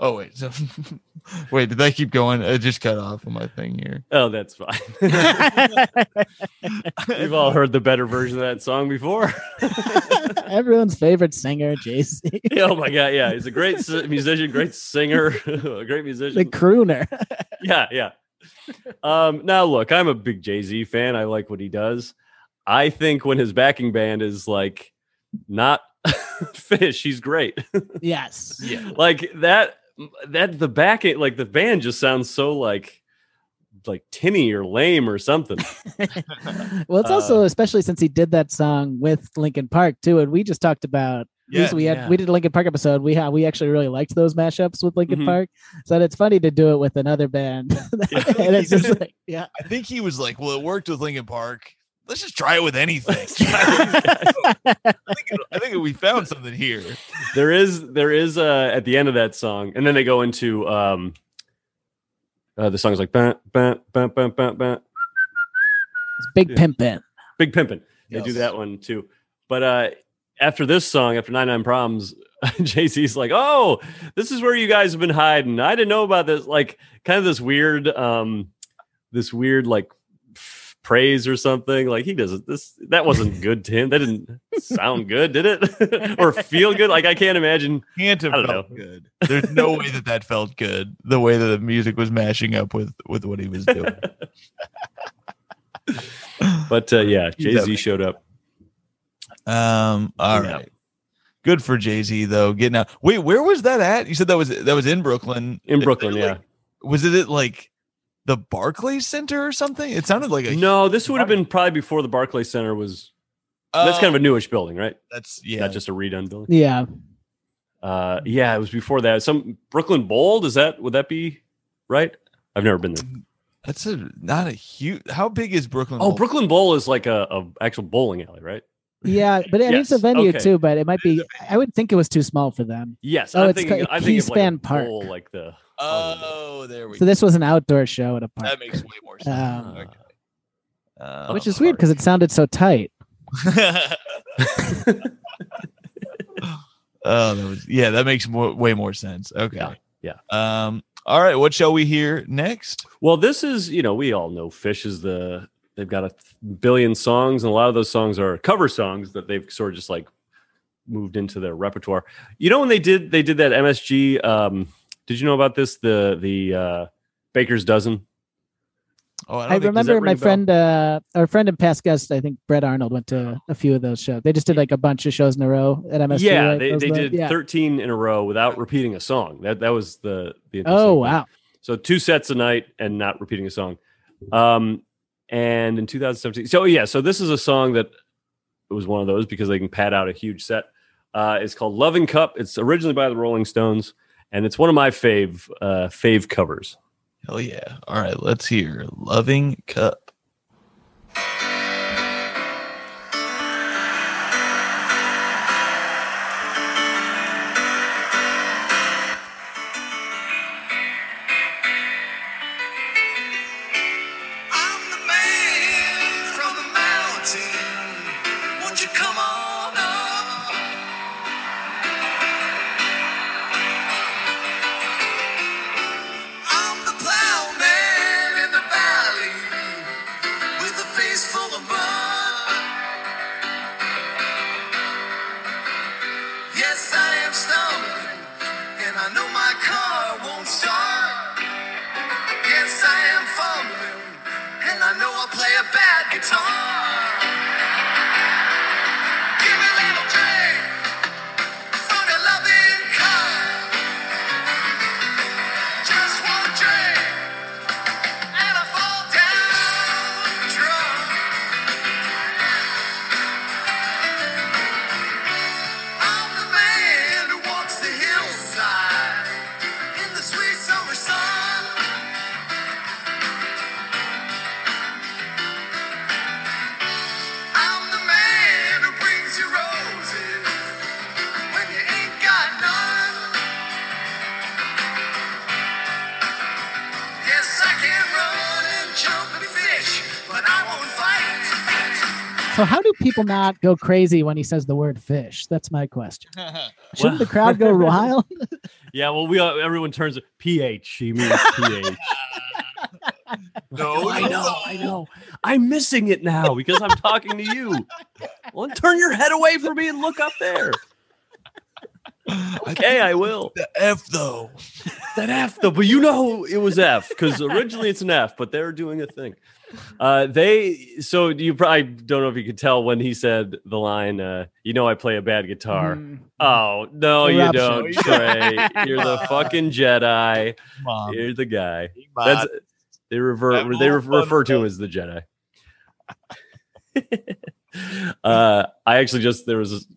Oh wait, so wait, did that keep going? It just cut off on my thing here. Oh, that's fine. We've all heard the better version of that song before. Everyone's favorite singer, Jay Z, oh my god, yeah, he's a great musician, great singer, a great musician, the crooner. yeah, yeah. Um, now look, I'm a big Jay Z fan. I like what he does. I think when his backing band is like not Phish, he's great. yes. Yeah, like that, that the backing, like the band just sounds so like like tinny or lame or something. well, it's Uh, also especially since he did that song with Linkin Park too, and we just talked about. we- Yeah, we had yeah. we did a Linkin Park episode. We ha- we actually really liked those mashups with Linkin Mhm. Park. So it's funny to do it with another band. Yeah. and it's just like, yeah. I think he was like, "Well, it worked with Linkin Park. Let's just try it with anything." I think I think we found something here. there is there is uh at the end of that song and then they go into um uh, the song's like bam, bam, bam, bam, bam, bam. It's Big Yeah. Pimpin'. big pimpin they do that one too but uh after this song after 99 problems jay-z's like oh this is where you guys have been hiding i didn't know about this like kind of this weird um this weird like f- praise or something like he doesn't this that wasn't good to him that didn't sound good did it or feel good like i can't imagine Can't have felt good. There's no way that that felt good. The way that the music was mashing up with with what he was doing. But uh, yeah, Jay Z showed up. Um. All Yeah. right. Good for Jay Z though. Getting out. Wait, where was that at? You said that was that was in Brooklyn. In Brooklyn, yeah. like- was it at like the Barclays Center or something? It sounded like a. No, this would have been probably before the Barclays Center was. that's kind of a newish building, right? That's yeah. Not just a redone building. Yeah. Uh, yeah, it was before that. Some Brooklyn Bowl. Does that would that be right? I've never been there. That's a not a huge. How big is Brooklyn? Oh, Brooklyn Bowl is like a, a actual bowling alley, right? Yeah, but it needs a venue okay. too. But it might be. I would think it was too small for them. Yes, Oh, I'm it's thinking. ca- I think of like a Park. bowl, like the. Oh, there we go. So go. this was an outdoor show at a park, That makes way more sense. Um, Okay. Um, which is weird because it sounded so tight. oh, that was yeah. That makes more, way more sense. Okay. Yeah, yeah. Um. All right. What shall we hear next? Well, this is you know we all know Phish is the they've got a billion songs and a lot of those songs are cover songs that they've sort of just like moved into their repertoire. You know when they did they did that MSG. Um, did you know about this? The the uh, Baker's dozen. Oh, I, I, don't think- remember my friend, uh, our friend and past guest, I think Brett Arnold went to a few of those shows. They just did like a bunch of shows in a row at MSG. yeah, right? they, they did yeah. 13 in a row without repeating a song. That that was the the interesting Oh thing. wow! So two sets a night and not repeating a song. Um, and in 2017, so yeah, so this is a song that it was one of those because they can pad out a huge set. Uh, it's called "Loving Cup." It's originally by the Rolling Stones, and it's one of my fave uh, fave covers. Hell yeah! All right. Let's hear "Loving Cup." Not go crazy when he says the word fish? That's my question. Shouldn't the crowd go wild? Yeah, well, we all, everyone turns it pH. He means pH. No, I know, I know. I'm missing it now because I'm talking to you. Well, turn your head away from me and look up there. Okay, I will. The F though. That F though, but you know it was F because originally it's an F, but they're doing a thing. Uh, they so you probably don't know if you could tell when he said the line, uh, "You know I play a bad guitar." Mm. Oh no, The you don't. Trey. You're the fucking Jedi. Mom. You're the guy. That's That's they revert. That They whole re- refer to him as the Jedi. uh, I actually just there was.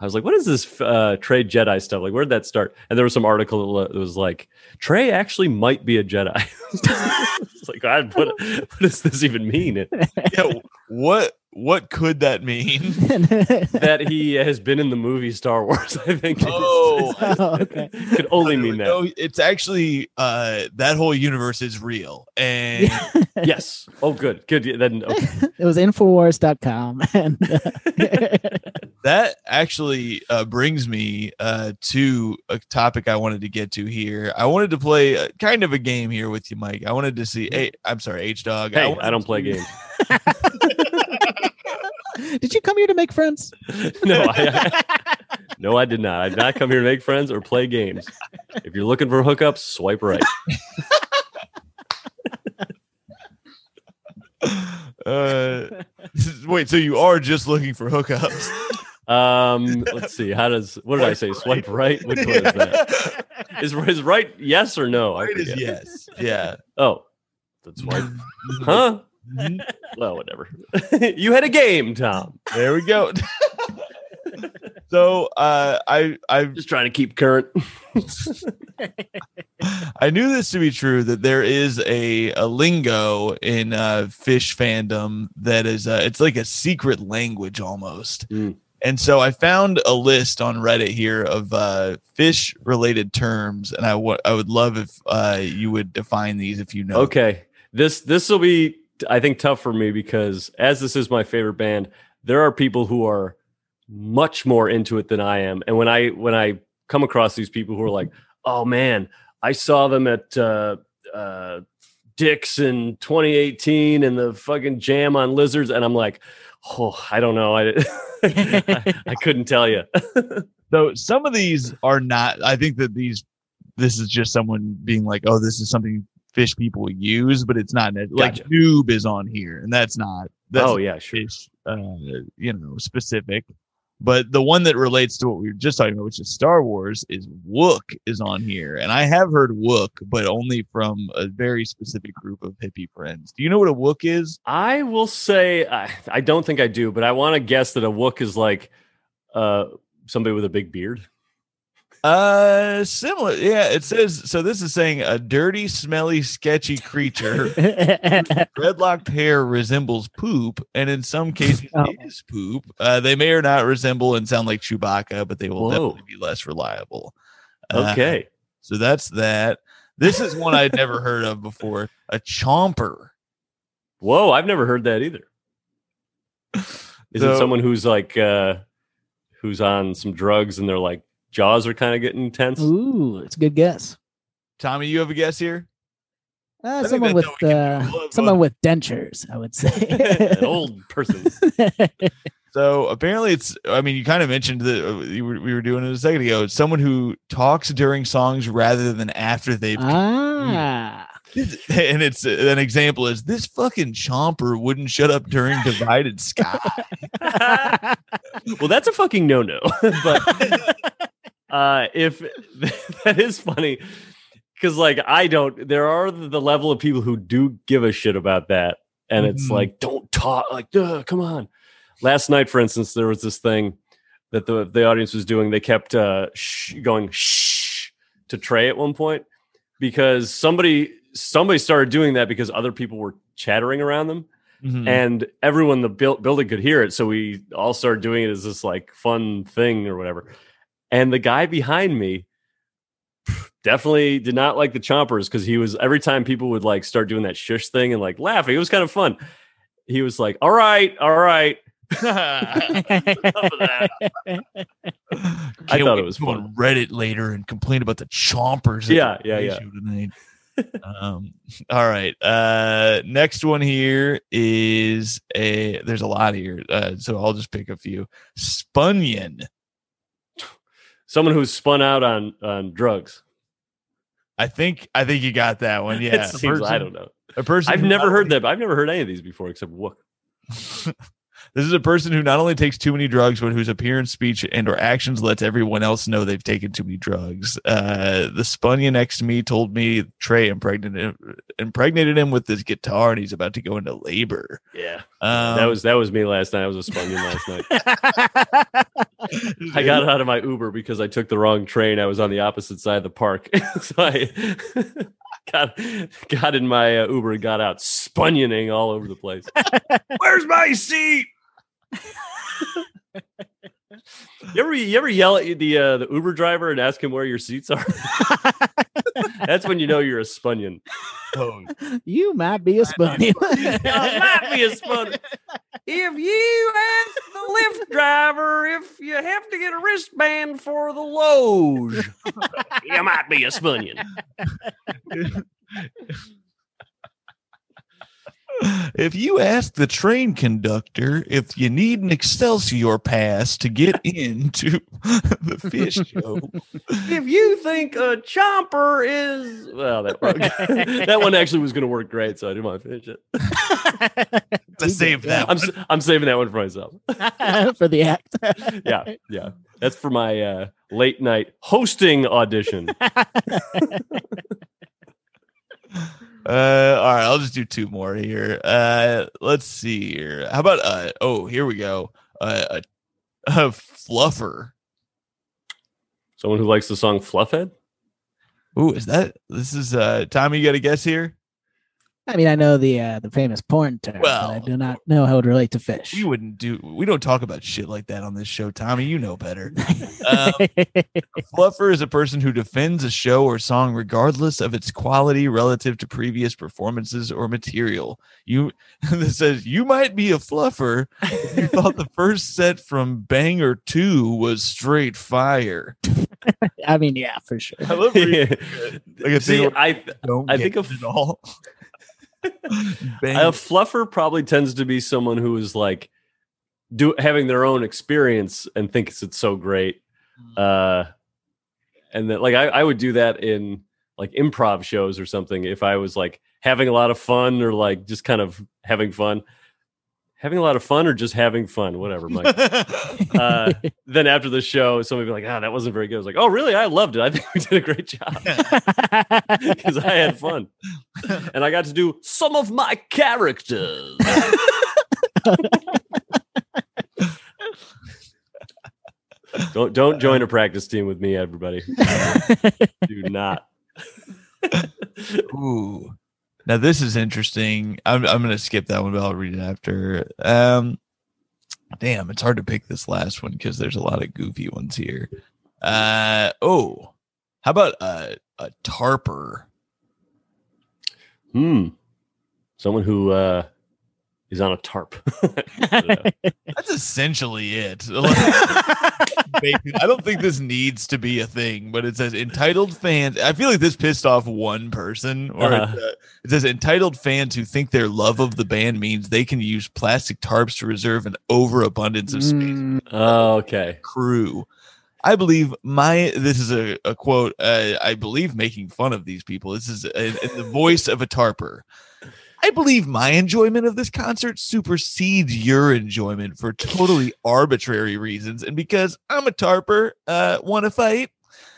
This, I was like, "What is this uh, Trey Jedi stuff? Like, where did that start?" And there was some article that was like, "Trey actually might be a Jedi." it's like, God, what, what does this even mean? yeah, what what could that mean? that he has been in the movie Star Wars. I think. Oh, Oh, okay. could only mean that. No, it's actually uh that whole universe is real. And Yes. Oh, good. Good. Then okay. it was Infowars.com. And uh, that actually uh, brings me uh, to a topic I wanted to get to here. I wanted to play a, kind of a game here with you, Mike. I wanted to see. Hey, I'm sorry, H Dog. Hey, wanted I don't play to- games. Did you come here to make friends? no, I, no, I did not. I did not come here to make friends or play games. If you're looking for hookups, swipe right. Uh, wait, so you are just looking for hookups? Um, let's see. How does what did I say? Swipe right. Which one is that? Is, is right yes or no? Right is yes. Yeah. Oh, that's swipe. Huh? Well, whatever. you had a game, Tom. There we go. So uh, I I Just trying to keep current. I knew this to be true that there is a, a lingo in uh, Phish fandom that is uh, it's like a secret language almost. Mm. And so I found a list on Reddit here of uh, Phish related terms, and I wa- I would love if uh, you would define these if you know. Okay. This this will be I think tough for me because as this is my favorite band, there are people who are much more into it than I am. And when I when I come across these people who are like, "Oh man, I saw them at uh uh Dick's in 2018 and the fucking jam on lizards and I'm like, "Oh, I don't know. I I, I couldn't tell you." So some of these are not. I think that these this is just someone being like, oh, this is something Phish people use, but it's not like Gotcha. noob is on here, and that's not. That's oh yeah, sure. Phish, uh, you know, specific. But the one that relates to what we were just talking about, which is Star Wars, is Wook is on here, and I have heard Wook, but only from a very specific group of hippie friends. Do you know what a Wook is? I will say I, I don't think I do, but I want to guess that a wook is like uh somebody with a big beard. Uh, similar. Yeah, it says so. This is saying a dirty, smelly, sketchy creature. Dreadlocked hair resembles poop, and in some cases Oh. is poop. Uh, they may or not resemble and sound like Chewbacca, but they will Whoa. definitely be less reliable. Uh, Okay. so that's that. This is one I'd never heard of before. A chomper. Whoa, I've never heard that either. Is So- it someone who's like uh who's on some drugs and they're like jaws are kind of getting tense? Ooh, it's a good guess. Tommy, you have a guess here? Uh, someone with what we can uh, someone with dentures, I would say. An old person. So apparently, it's. I mean, you kind of mentioned that uh, you were, we were doing it a second ago. It's someone who talks during songs rather than after they've ah, and it's an example is this fucking chomper wouldn't shut up during divided sky well, that's a fucking no-no. but uh if that is funny cuz like I don't there are the level of people who do give a shit about that and it's Mhm. like don't talk like come on. Last night for instance there was this thing that the the audience was doing they kept uh shh, going shh to Trey at one point because somebody somebody started doing that because other people were chattering around them Mhm. and everyone in the buil- building could hear it so we all started doing it as this like fun thing or whatever and the guy behind me definitely did not like the chompers because he was every time people would like start doing that shush thing and like laughing it was kind of fun he was like all right all right I Can't thought wait it was to go fun. on Reddit later and complain about the chompers. Yeah, yeah, play yeah. show Tonight. um, all right. Uh, next one here is a. There's a lot here, uh, so I'll just pick a few. Spunyon. Someone who's spun out on on drugs I think. I think you got that one. Yeah. it seems, i don't know A person. i've never heard that but i've never heard any of these before except what This is a person who not only takes too many drugs, but whose appearance, speech, and or actions lets everyone else know they've taken too many drugs. Uh, the spunya next to me told me Trey impregnated impregnated him with this guitar, and he's about to go into labor. yeah Um, that was that was me last night i was a spunion last night I got out of my Uber because I took the wrong train. I was on the opposite side of the park, so I got got in my uh, Uber and got out, spunioning all over the place. Where's my seat? You ever you ever yell at the uh, the Uber driver and ask him where your seats are? That's when you know you're a spunion. You might be a spunny. might be a spunion. If you ask the Lyft driver if you have to get a wristband for the Loge, you might be a spunion. If you ask the train conductor if you need an Excelsior pass to get into the Phish show, if you think a chomper is well, that that one actually was going to work great, so I didn't want to finish it. to save that. I'm s- I'm saving that one for myself. for the act. Yeah, yeah, that's for my uh, late night hosting audition. Uh, all right, I'll just do two more here. Uh, let's see here. How about uh? Oh, here we go. Uh, a, a fluffer. Someone who likes the song Fluffhead? Ooh, is that this is uh Tommy? You got a guess here? I mean, I know the uh, the famous porn term, but I do not know how it would relate to Phish. We wouldn't do. We don't talk about shit like that on this show, Tommy. You know better. Um, fluffer is a person who defends a show or song regardless of its quality relative to previous performances or material. You this says you might be a fluffer if you thought the first set from Banger 2 was straight fire. I mean, yeah, for sure. I love reading like See, thing I don't I think it of- at all. A fluffer probably tends to be someone who is like do having their own experience and thinks it's so great. Uh and that like I, I would do that in like improv shows or something if I was like having a lot of fun or like just kind of having fun. Having a lot of fun or just having fun, whatever, Mike. uh, then after the show, somebody be like, "Ah, that wasn't very good." I was like, "Oh, really? I loved it. I think we did a great job because I had fun, and I got to do some of my characters." don't don't join a practice team with me, everybody. do not. Ooh. Now this is interesting. I'm I'm gonna skip that one, but I'll read it after. Um damn, it's hard to pick this last one because there's a lot of goofy ones here. Uh oh. How about a a tarper? Hmm. Someone who uh, is on a tarp. I don't know. That's essentially it. I don't think this needs to be a thing, but it says entitled fans. I feel like this pissed off one person, or it, Uh-huh. uh, it says entitled fans who think their love of the band means they can use plastic tarps to reserve an overabundance of space. Mm, oh, okay. Crew. I believe my this is a, a quote. Uh, I believe making fun of these people. This is a, in the voice of a tarper. I believe my enjoyment of this concert supersedes your enjoyment for totally arbitrary reasons, and because I'm a tarper, uh, want to fight.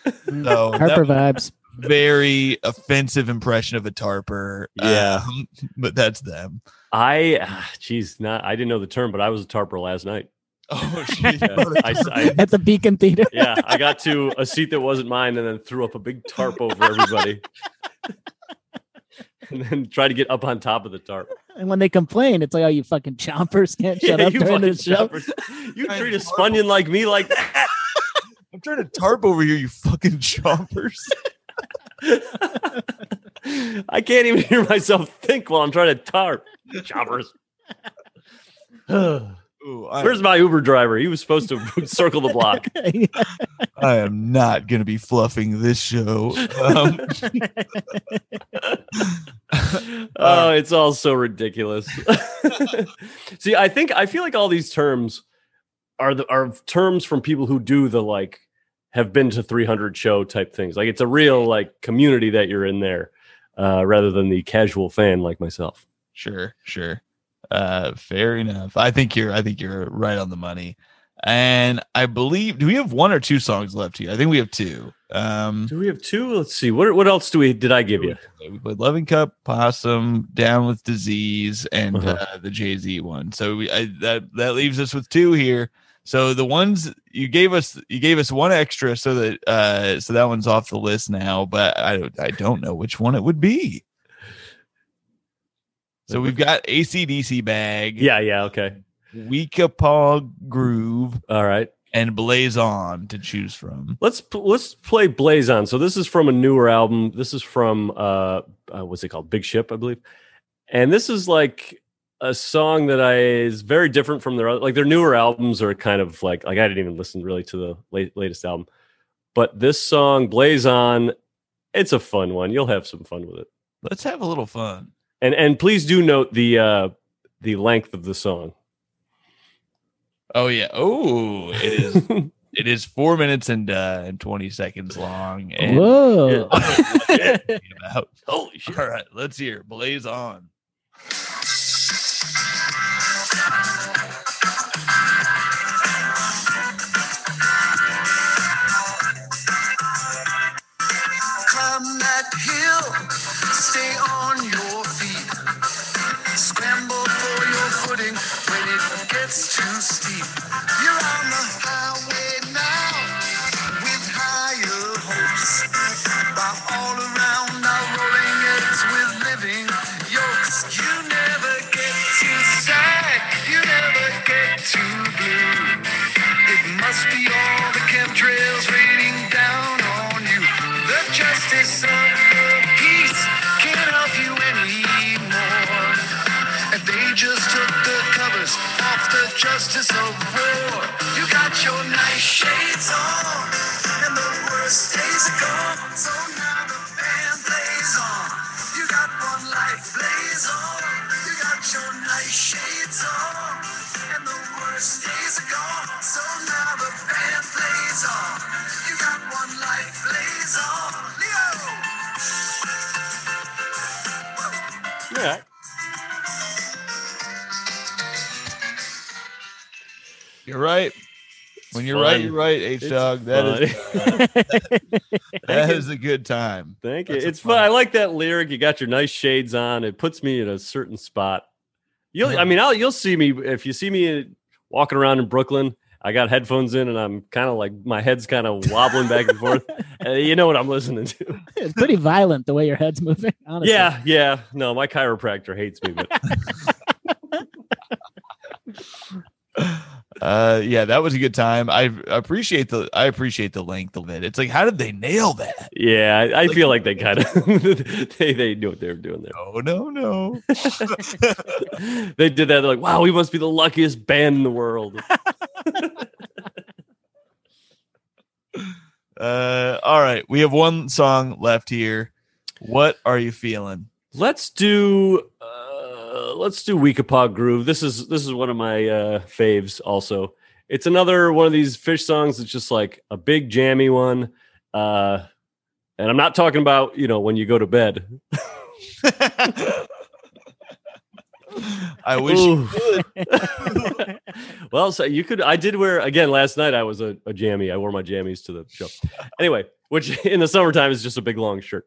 So that Harper vibes. very offensive impression of a tarper. Yeah. um, but that's them. I, geez, not I didn't know the term, but I was a tarper last night. Oh shit! Yeah, I, I- At the Beacon Theater. yeah, I got to a seat that wasn't mine, and then threw up a big tarp over everybody, and then try to get up on top of the tarp. And when they complain, it's like, oh, you fucking chompers can't shut Yeah, up you during the show. You treat a know. spunion like me like that. I'm trying to tarp over here, you fucking chompers. I can't even hear myself think while I'm trying to tarp. Choppers. Ooh, I, Where's my Uber driver? He was supposed to circle the block. I am not going to be fluffing this show. Um, oh, it's all so ridiculous. See, I think I feel like all these terms are the are terms from people who do the like have been to 300 show type things. Like it's a real like community that you're in there, uh, rather than the casual fan like myself. sure, sure. Uh, fair enough. I think you're. I think you're right on the money. And I believe. Do we have one or two songs left here? I think we have two. Um, Do we have two? Let's see. What what else do we did I give you? we played Loving Cup, Possum, Down with Disease, and Uh-huh. uh, the Jay Z one. So we, I, that that leaves us with two here. So the ones you gave us, you gave us one extra, so that uh, so that one's off the list now. But I don't, I don't know which one it would be. So we've got AC/DC bag, Yeah, yeah, okay. Weekapaug Groove, All right. and Blaze On to choose from. Let's let's play Blaze on. So this is from a newer album. This is from uh, uh what's it called? Big Ship, I believe. And this is like a song that I is very different from their like their newer albums are kind of like like I didn't even listen really to the late, latest album. But this song Blaze on, it's a fun one. You'll have some fun with it. Let's have a little fun. And and please do note the uh the length of the song. Oh yeah. Oh, it is. It is four minutes and uh, and twenty seconds long. And Whoa. about. Holy shit. All right, let's hear Blaze on. Yeah. You're right. When you're right, you're right, H Dog. That is fun. that is a good time. Thank you. That's It's fun. fun- I like that lyric. You got your nice shades on. It puts me in a certain spot. You'll, I mm. mean, I'll, you'll see me if you see me walking around in Brooklyn. I got headphones in, and I'm kind of like my head's kind of wobbling back and forth. Uh, you know what I'm listening to? it's pretty violent the way your head's moving. Honestly. Yeah, yeah. No, my chiropractor hates me, but Uh, yeah, that was a good time. I appreciate the I appreciate the length of it. It's like, how did they nail that? yeah, I, I feel like they kind of they they knew what they were doing there. Oh no, no. they did that. They're like, wow, we must be the luckiest band in the world. Uh, all right, we have one song left here. What are you feeling? Let's do uh let's do Weekapaug Groove. This is this is one of my uh faves also. It's another one of these Phish songs that's just like a big jammy one. Uh and I'm not talking about, you know, when you go to bed. I wish you could. well, so you could I did wear again last night I was a, a jammy. I wore my jammies to the show. Anyway, which in the summertime is just a big long shirt.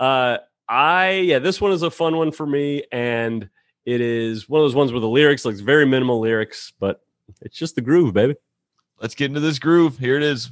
Uh I yeah, this one is a fun one for me, and it is one of those ones where the lyrics looks very minimal lyrics, but it's just the groove, baby. Let's get into this groove. Here it is.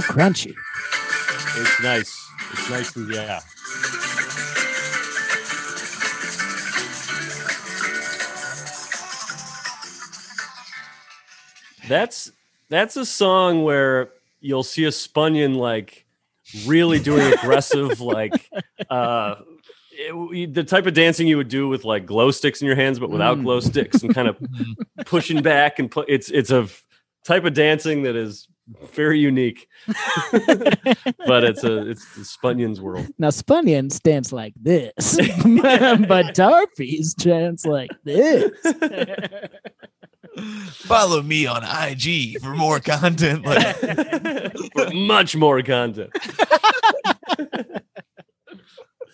So crunchy. It's nice. It's nice and yeah. That's that's a song where you'll see a Spunyon like really doing aggressive like uh it- the type of dancing you would do with like glow sticks in your hands but without Mm. glow sticks and kind of pushing back and put it's it's a f- type of dancing that is very unique but it's a it's the Spunyon's world Now Spunyons dance like this, but Tarpies dance like this. Follow me on IG for more content. Like For much more content.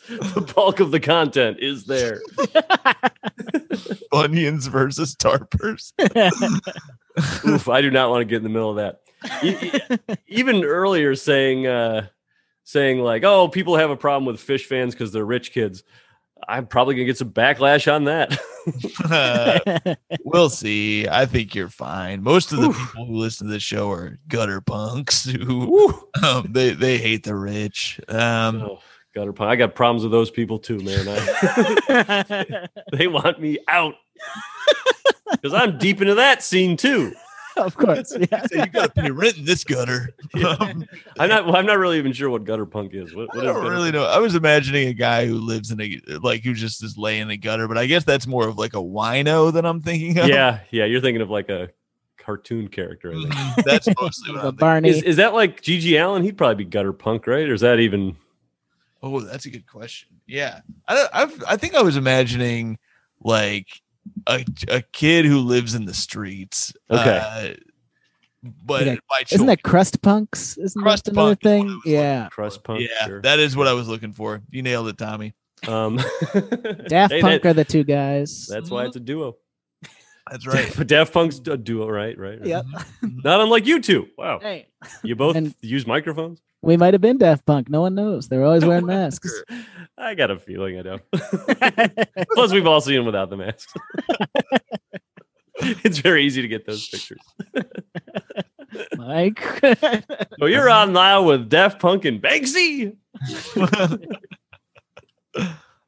the bulk of the content is there. Onions versus Tarpers. Oof, I do not want to get in the middle of that. Even earlier saying uh saying like, "Oh, people have a problem with Phish fans because they're rich kids." I'm probably gonna get some backlash on that. we'll see. I think you're fine. Most of the Oof. people who listen to this show are gutter punks who um, they they hate the rich. Um, oh, gutter pun. I got problems with those people too, man. I, they want me out because I'm deep into that scene too. of course. Yeah. so you got to pay rent in this gutter. Um, I'm not. Well, I'm not really even sure what gutter punk is. What, I don't gutter really know. I was imagining a guy who lives in a like who just is laying in a gutter, but I guess that's more of like a wino that I'm thinking of. Yeah, yeah. You're thinking of like a cartoon character. I think. Mhm. that's mostly what The I'm. Barney. Is is that like GG Allin? He'd probably be gutter punk, right? Or is that even? Oh, that's a good question. Yeah, I I've, I think I was imagining like a a kid who lives in the streets. Okay. uh, but Okay. by choice. Isn't that crust punks? Isn't Crust that another punk is what I thing? Yeah. Crust punk. yeah, sure. that is what I was looking for. You nailed it, Tommy. Um, Daft hey, Punk that- are the two guys. that's why it's a duo. That's right. But Daft Punk's a duo, right? Right. right. Yep. Mm-hmm. Mm-hmm. Not unlike you two. Wow. Hey, You both And- use microphones. we might have been Daft Punk. No one knows. They're always wearing masks. I got a feeling I know. Plus, we've all seen them without the masks. it's very easy to get those pictures. Mike. So you're on now with Daft Punk and Banksy.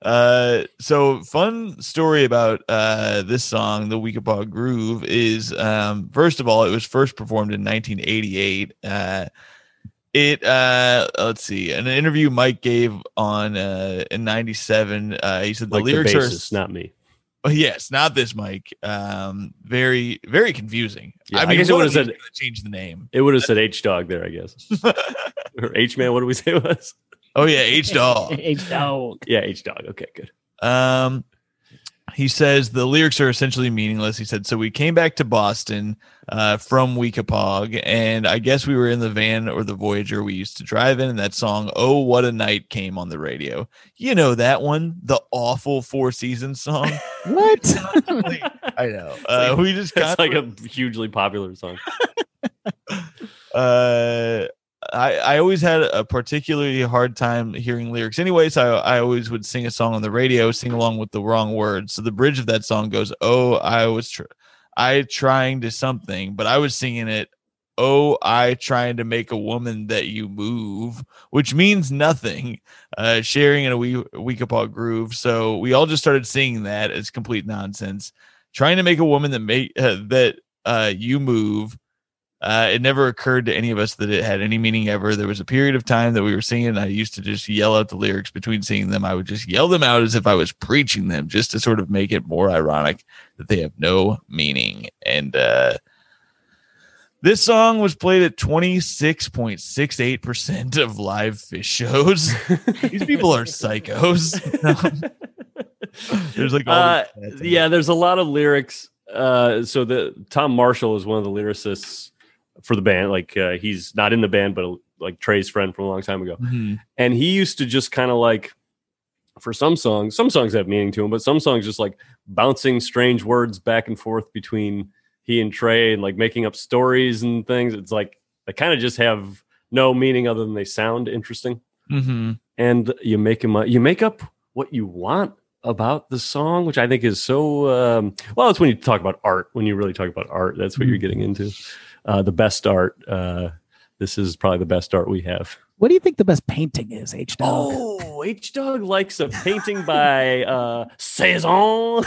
Uh so fun story about uh this song the weekapaug groove is um first of all it was first performed in 1988 uh it uh let's see an interview mike gave on uh in 97 uh he said the Like the lyrics bassist, are not me. Oh, yes not this mike um very very confusing Yeah, I i mean guess it would've said- gonna change the name It would have said H Dog there, I guess. or H Man. What do we say it was? Oh yeah h dog H dog. Yeah, H Dog. Okay, good. Um, he says the lyrics are essentially meaningless. He said, so we came back to Boston uh, from Weekapaug, and I guess we were in the van or the Voyager we used to drive in, and that song, Oh, What a Night, came on the radio. You know that one, the awful Four Seasons song? What? I know. Uh, we just That's got like a hugely popular song. uh I, I always had a particularly hard time hearing lyrics anyway, so I, I always would sing a song on the radio, sing along with the wrong words. So the bridge of that song goes, "Oh, I was tr- I trying to something," but I was singing it, "Oh, I trying to make a woman that you move," which means nothing. Uh, sharing in a wee Weekapaug groove, so we all just started singing that as complete nonsense. Trying to make a woman that make uh, that uh, you move uh, it never occurred to any of us that it had any meaning ever. There was a period of time that we were singing. And I used to just yell out the lyrics between singing them. I would just yell them out as if I was preaching them, just to sort of make it more ironic that they have no meaning. And uh, this song was played at twenty six point six eight percent of live Phish shows. These people are psychos. There's like all Uh, these stats on yeah, there's a lot of lyrics. Uh, so the Tom Marshall is one of the lyricists for the band. Like uh, he's not in the band, but like Trey's friend from a long time ago. Mhm. And he used to just kind of like, for some songs, some songs have meaning to him, but some songs just like bouncing strange words back and forth between he and Trey and like making up stories and things. It's like they kind of just have no meaning other than they sound interesting. Mhm. And you make him you make up what you want about the song, which I think is so um, well. It's when you talk about art. When you really talk about art, that's what you're getting into. Uh, the best art. Uh, this is probably the best art we have. What do you think the best painting is, H dog? Oh, H Dog likes a painting by uh, Cezanne.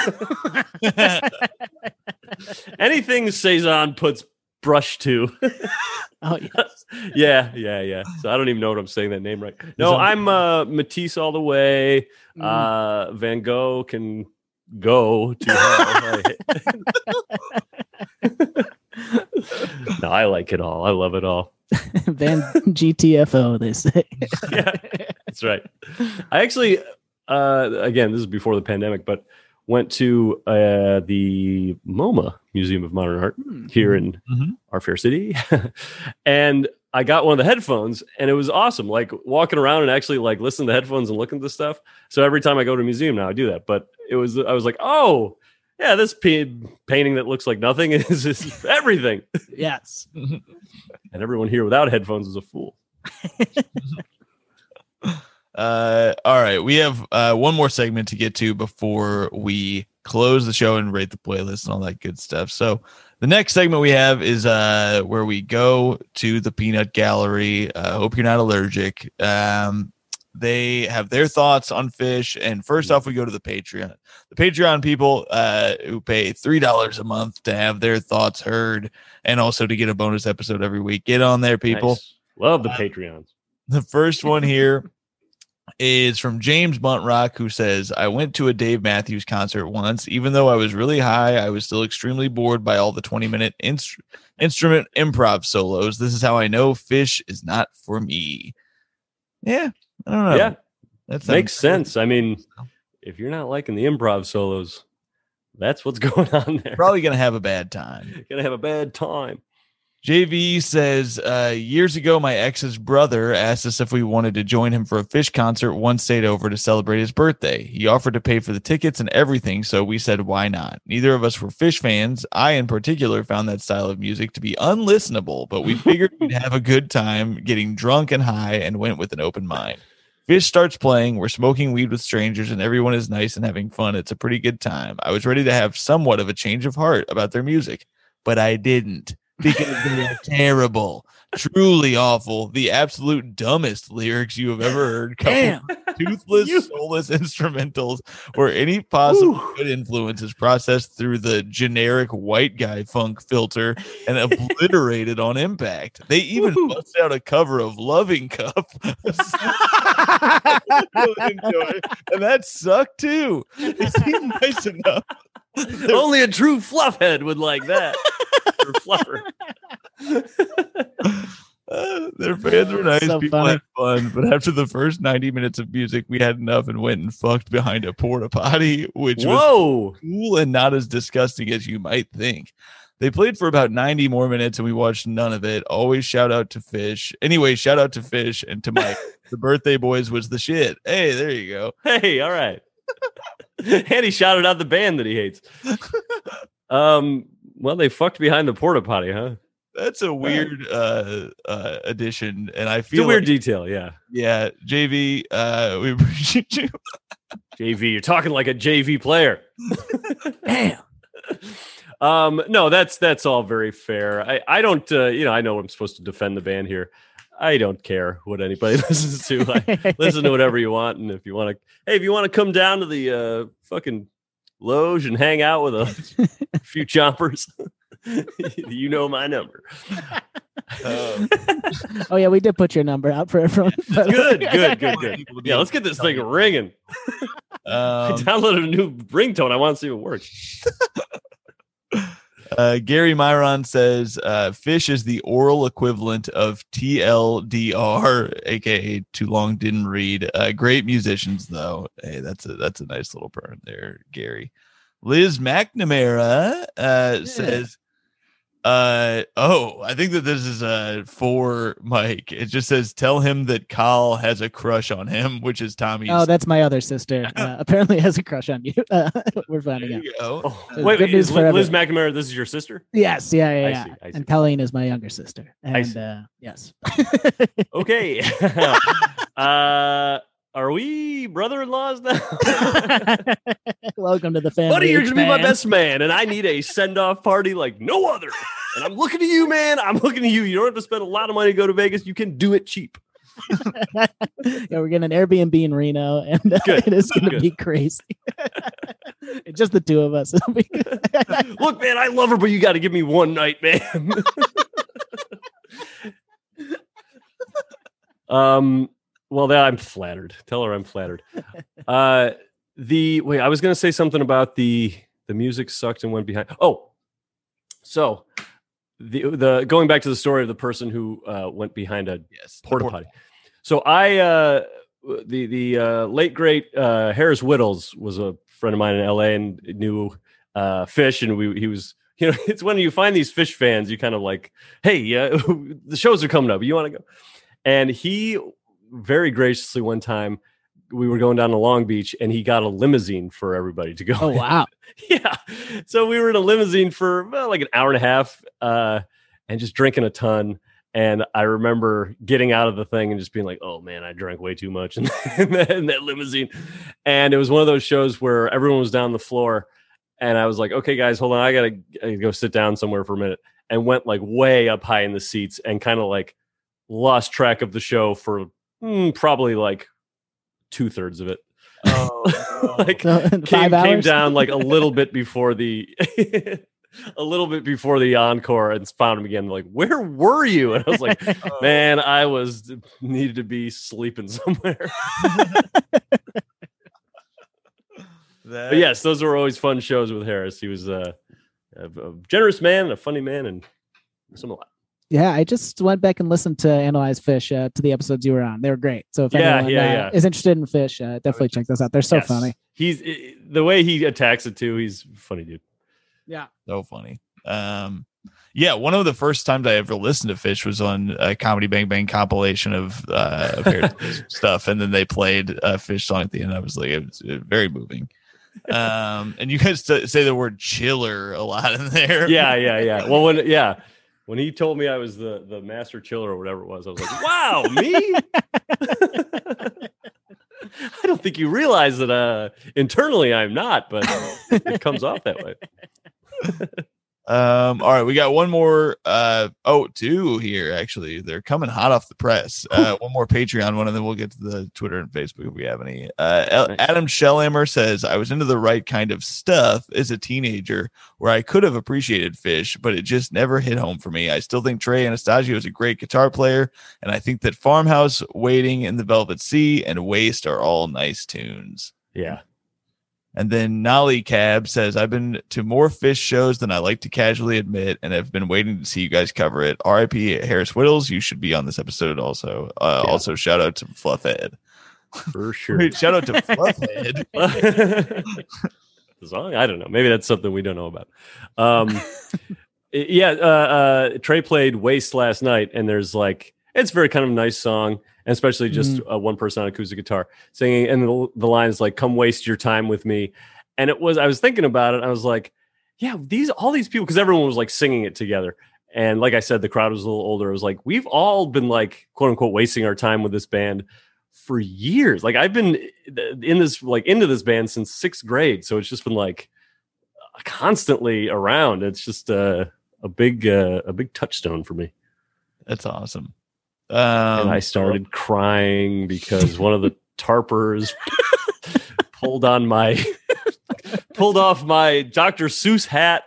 Anything Cezanne puts brush to. Oh, yeah. yeah, yeah, yeah. So I don't even know what I'm saying that name right. No, I'm uh, Matisse all the way. Mm. Uh, Van Gogh can go to hell. No, I like it all. I love it all. Van GTFO, they say. yeah, that's right. I actually, uh, again, this is before the pandemic, but went to uh, the MoMA Museum of Modern Art Hmm. here in Mhm. our fair city, and I got one of the headphones, and it was awesome. Like walking around and actually like listening to headphones and looking at the stuff. So every time I go to a museum now, I do that. But it was, I was like, oh. Yeah, this pa- painting that looks like nothing is, is everything. Yes. And everyone here without headphones is a fool. Uh, all right, we have uh, one more segment to get to before we close the show and rate the playlist and all that good stuff. So the next segment we have is uh, where we go to the Peanut Gallery. I uh, hope you're not allergic. Um, they have their thoughts on Phish, and first off, we go to the Patreon. The Patreon people uh, who pay three dollars a month to have their thoughts heard, and also to get a bonus episode every week. Get on there, people. Nice. Love the Uh, Patreons. The first one here is from James Buntrock, who says, I went to a Dave Matthews concert once. Even though I was really high, I was still extremely bored by all the 20 minute instru- instrument improv solos. This is how I know Phish is not for me. Yeah, I don't know. yeah, that makes sense. I mean, if you're not liking the improv solos, that's what's going on there. Probably going to have a bad time. Gonna have a bad time. JV says, uh, years ago, my ex's brother asked us if we wanted to join him for a Phish concert one state over to celebrate his birthday. He offered to pay for the tickets and everything, so we said, why not? Neither of us were Phish fans. I, in particular, found that style of music to be unlistenable, but we figured we'd have a good time getting drunk and high and went with an open mind. Phish starts playing. We're smoking weed with strangers, and everyone is nice and having fun. It's a pretty good time. I was ready to have somewhat of a change of heart about their music, but I didn't because they are terrible, truly awful, the absolute dumbest lyrics you have ever heard. Damn. Toothless, You- soulless instrumentals where any possible Whew. good influence is processed through the generic white guy funk filter and obliterated on impact. They even Woo. bust out a cover of Loving Cup. Really enjoy it. and that sucked too. It seemed nice enough. Only a true fluffhead would like that. or fluffer. Uh, their fans were nice. So People funny. had fun, but after the first 90 minutes of music, we had enough and went and fucked behind a porta potty, which was Whoa. cool and not as disgusting as you might think. They played for about 90 more minutes and we watched none of it. Always shout out to Phish. Anyway, shout out to Phish and to Mike. the birthday boys was the shit. Hey, there you go. Hey, all right. And he shouted out the band that he hates. Um, well, they fucked behind the porta potty, huh? That's a weird uh uh addition. And I It's feel a weird like, detail, yeah. yeah, JV, uh we appreciate you. JV, you're talking like a JV player. Damn. Um, no, that's that's all very fair. I I don't uh, you know I know I'm supposed to defend the band here. I don't care what anybody listens to. I listen to whatever you want, and if you want to, hey, if you want to come down to the uh, fucking loge and hang out with a few chompers, you know my number. Uh, oh yeah, we did put your number out for everyone. by the way. Good, good, good, good. people to be Yeah, let's get this thing you. ringing. I Um, downloaded a new ringtone. I want to see if it works. Uh, Gary Myron says uh, Phish is the oral equivalent of TLDR, aka too long didn't read. Uh, great musicians though. Hey, that's a that's a nice little burn there, Gary. Liz McNamara uh, says, uh, "Oh, I think that this is uh for Mike. It just says tell him that Kyle has a crush on him, which is Tommy. Oh, that's my other sister. Uh, apparently has a crush on you. Uh, we're finding out. go. Oh, So wait, good wait, news is Liz, Liz. McNamara? This is your sister? Yes, yeah, yeah, I yeah. see, I see. And Colleen is my younger sister. I And see. uh, yes. Okay. uh, are we brother-in-laws now? Welcome to the family. Buddy, you're gonna be my best man, and I need a send-off party like no other. And I'm looking to you, man. I'm looking to you. You don't have to spend a lot of money to go to Vegas. You can do it cheap. yeah, we're getting an Airbnb in Reno, and uh, it is going to be crazy. just the two of us. It'll be good. Look, man, I love her, but you got to give me one night, man. um. Well, that I'm flattered. Tell her I'm flattered. Uh, the wait, I was going to say something about the the music sucked and went behind. Oh, so the the going back to the story of the person who uh, went behind a Yes, porta- potty. So I uh the the uh, late great uh, Harris Wittels was a friend of mine in LA and knew uh, Phish, and we he was you know it's when you find these Phish fans, you kind of like, hey, uh, the shows are coming up, you want to go? And he very graciously one time we were going down to Long Beach, and he got a limousine for everybody to go. Oh wow! yeah. So we were in a limousine for well, like an hour and a half, uh, and just drinking a ton. And I remember getting out of the thing and just being like, "Oh man, I drank way too much in, in, that, in that limousine." And it was one of those shows where everyone was down the floor, and I was like, "Okay, guys, hold on, I gotta go sit down somewhere for a minute." And went like way up high in the seats and kind of like lost track of the show for mm, probably like two thirds of it. Oh, like So, came, came down like a little bit before the a little bit before the encore and found him again like where were you? And i was like man i was needed to be sleeping somewhere. But yes those were always fun shows with harris. He was uh, a, a generous man a funny man and some a lot Yeah, I just went back and listened to Analyze Phish uh, to the episodes you were on. They were great. So if Yeah, anyone yeah, uh, yeah. is interested in Phish, uh, definitely check those out. They're so Yes. funny. he's the way he attacks it too he's funny dude Yeah. so funny. Um, yeah, one of the first times I ever listened to Phish was on a Comedy Bang Bang compilation of uh, stuff, and then they played a Phish song at the end. I was like, it was very moving. Um, and you guys t- say the word chiller a lot in there. yeah yeah yeah well when yeah when he told me i was the the master chiller or whatever it was i was like wow me? I don't think you realize that uh internally i'm not but it comes off that way Um, all right, we got one more. Uh, oh, two here actually. They're coming hot off the press. Uh, one more Patreon one, and then we'll get to the Twitter and Facebook if we have any. Uh, Adam Shellhammer says, "I was into the right kind of stuff as a teenager, where I could have appreciated Phish, but it just never hit home for me. I still think Trey Anastasio is a great guitar player, and I think that Farmhouse, Waiting, and the Velvet Sea, and Waste are all nice tunes." yeah And then Nolly Cab says, I've been to more Phish shows than I like to casually admit, and have been waiting to see you guys cover it. RIP Harris Wittels, you should be on this episode also. Uh, Yeah. Also, shout out to Fluffhead. for sure Wait, shout out to Fluffhead. the song i don't know maybe that's something we don't know about um yeah uh, uh trey played waste last night and there's like it's very kind of nice song and especially just uh, one person on acoustic guitar singing and the, the line is like come waste your time with me. And it was i was thinking about it i was like yeah these all these people because everyone was like singing it together. And like i said the crowd was a little older i was like we've all been like quote unquote wasting our time with this band for years. Like i've been in this like into this band since sixth grade so it's just been like constantly around. It's just uh, a big uh, a big touchstone for me. That's awesome. And Um, I started crying because one of the tarpers pulled on my pulled off my Dr. Seuss hat.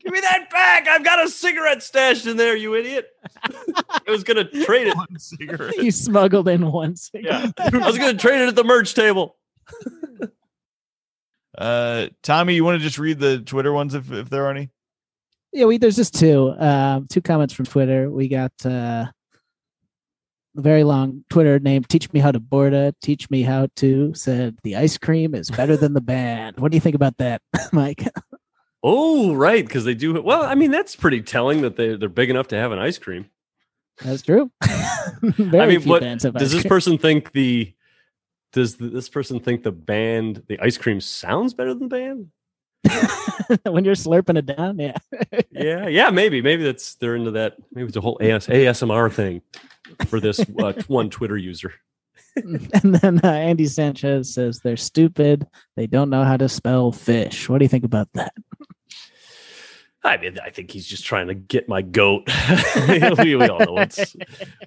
Give me that back! I've got a cigarette stashed in there, you idiot. I was gonna trade it. one cigarette. you smuggled in one cigarette. Yeah, I was gonna trade it at the merch table. Uh, Tommy, you want to just read the Twitter ones if, if there are any? Yeah, we there's just two. Um, two comments from Twitter. We got uh, a very long Twitter name. Teach me how to borda. Teach me how to. Said the ice cream is better than the band. What do you think about that, Mike? Oh, right, because they do. Well, I mean, that's pretty telling that they they're big enough to have an ice cream. That's true. I mean, what does this person think the does this person think the band the ice cream sounds better than the band? when you're slurping it down? Yeah. Yeah, yeah, maybe, maybe that's they're into that. Maybe it's a whole AS, ASMR thing for this uh, one Twitter user. and then uh, Andy Sanchez says they're stupid. They don't know how to spell fish. What do you think about that? I mean, I think he's just trying to get my goat. we, we all know what's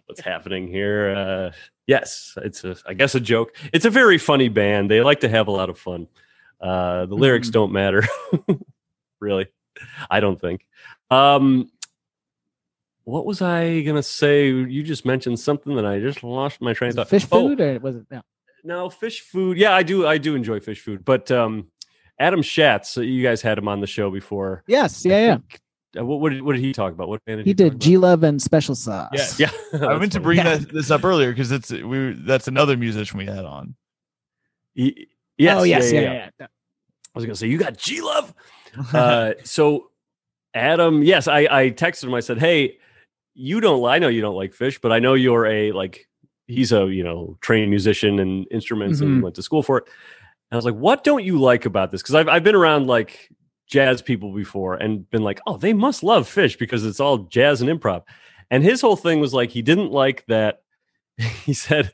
what's happening here. Uh, yes, it's a, I guess, a joke. It's a very funny band. They like to have a lot of fun. Uh, the lyrics Mhm. don't matter, really. I don't think. Um, what was I gonna say? You just mentioned something that I just lost my train of thought. fish Oh, food or was it no? no, fish food. Yeah, I do. I do enjoy fish food. But um, Adam Schatz, uh, you guys had him on the show before. Yes, I yeah, yeah. think- uh, what, what did what did he talk about? What band did He talk did G Love and Special Sauce. Yes. Yeah, I that's meant to bring Yeah. that, this up earlier because it's we that's another musician we had on. He- yes, oh yes, yeah, yeah, yeah, yeah. I was gonna say you got G Love. Uh, so Adam, yes, I I texted him. I said, hey, you don't. I know you don't like Phish, but I know you're a like. He's a you know trained musician and instruments and Mhm. went to school for it. And I was like, what don't you like about this? Because I've I've been around like jazz people before and been like, oh, they must love Phish because it's all jazz and improv. And his whole thing was like he didn't like that. He said,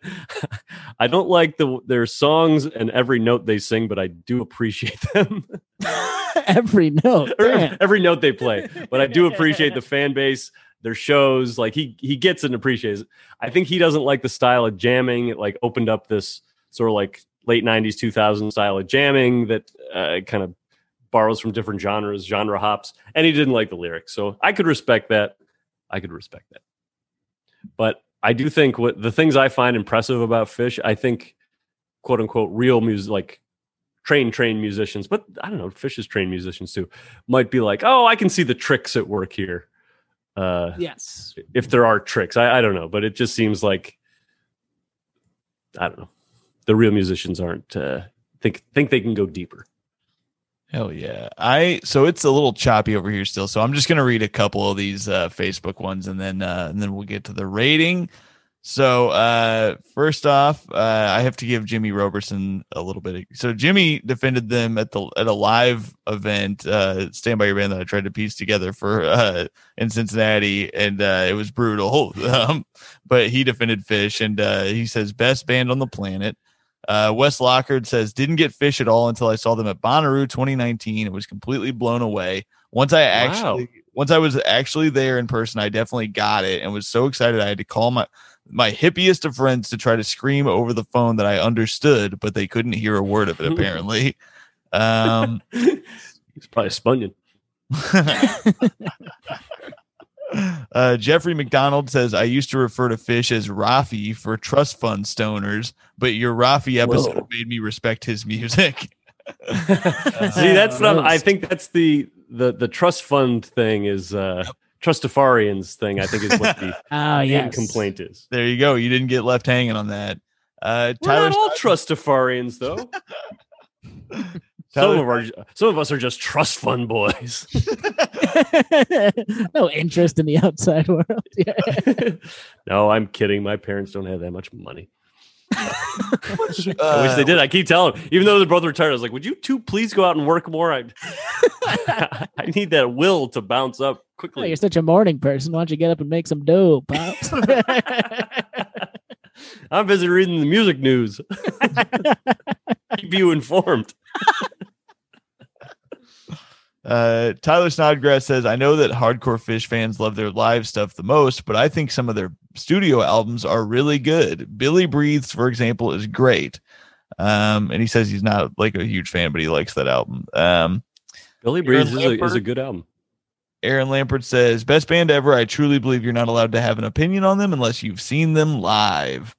"I don't like the their songs and every note they sing, but I do appreciate them. Every note. Every note they play, but I do appreciate the fan base, their shows. Like he he gets and appreciates. it. I think he doesn't like the style of jamming. It like opened up this sort of like late '90s, 2000 style of jamming that uh, kind of borrows from different genres, genre hops, and he didn't like the lyrics. So I could respect that. I could respect that. But I do think what the things I find impressive about Phish, I think, quote unquote, real music, like trained trained musicians, but I don't know, Phish is trained musicians too, might be like, oh, I can see the tricks at work here. Uh, Yes. if there are tricks, I, I don't know, but it just seems like I don't know. The real musicians aren't uh, think think they can go deeper. Hell yeah. I so it's a little choppy over here still. So I'm just gonna read a couple of these uh Facebook ones and then uh and then we'll get to the rating. So uh first off, uh I have to give Jimmy Roberson a little bit of, so Jimmy defended them at the at a live event, uh stand by your band that I tried to piece together for uh in Cincinnati and it was brutal. Um but he defended Phish and he says best band on the planet. Uh, Wes Lockard says, didn't get Phish at all until I saw them at Bonnaroo 2019. It was completely blown away. Once I actually, once I was actually there in person, I definitely got it and was so excited. I had to call my, my hippiest of friends to try to scream over the phone that I understood, but they couldn't hear a word of it apparently. Um, He's probably a spunion. uh, Jeffrey McDonald says, I used to refer to Phish as Raffi for trust fund stoners, but your Raffi episode Whoa. made me respect his music. See, that's what I'm, I roast. think that's the the the trust fund thing is uh Trustafarians thing. I think is what the Oh, yes. complaint is. There you go. You didn't get left hanging on that. Uh, We're Tyler, not all Trustafarians though. Some Tyler- of our some of us are just trust fund boys. no interest in the outside world. Yeah. no, I'm kidding. My parents don't have that much money. I wish they did. I keep telling them, even though they're both retired, I was like, "Would you two please go out and work more? I, I need that will to bounce up Oh, quickly." you're such a morning person. Why don't you get up and make some dough, pops? I'm busy reading the music news. Keep you informed. Uh, Tyler Snodgrass says, I know that hardcore Phish fans love their live stuff the most, but I think some of their studio albums are really good. Billy Breathes, for example, is great. Um, and he says he's not like a huge fan, but he likes that album. Um, Billy Breathes is a, is a good album. Aaron Lampert says, Best band ever. I truly believe you're not allowed to have an opinion on them unless you've seen them live.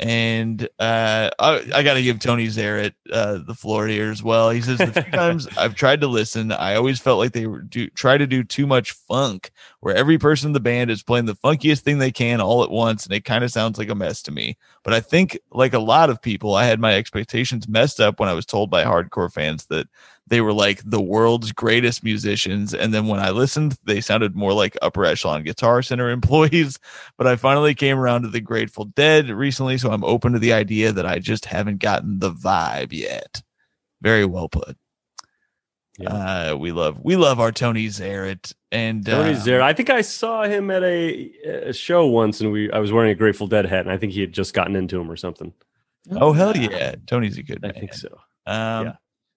And uh, I, I got to give Tony Zarrett uh, the floor here as well. He says, The few times I've tried to listen, I always felt like they were do, try to do too much funk, where every person in the band is playing the funkiest thing they can all at once. And it kind of sounds like a mess to me. But I think, like a lot of people, I had my expectations messed up when I was told by hardcore fans that they were like the world's greatest musicians. And then when I listened, they sounded more like upper echelon guitar center employees. But I finally came around to the Grateful Dead recently. So I'm open to the idea that I just haven't gotten the vibe yet. Very well put. Yeah. Uh, we love we love our Tony Zarrett and Tony's uh, there. I think I saw him at a, a show once, and we I was wearing a Grateful Dead hat, and I think he had just gotten into him or something. Oh hell yeah, Tony's a good man. I man. think so. Um, Yeah.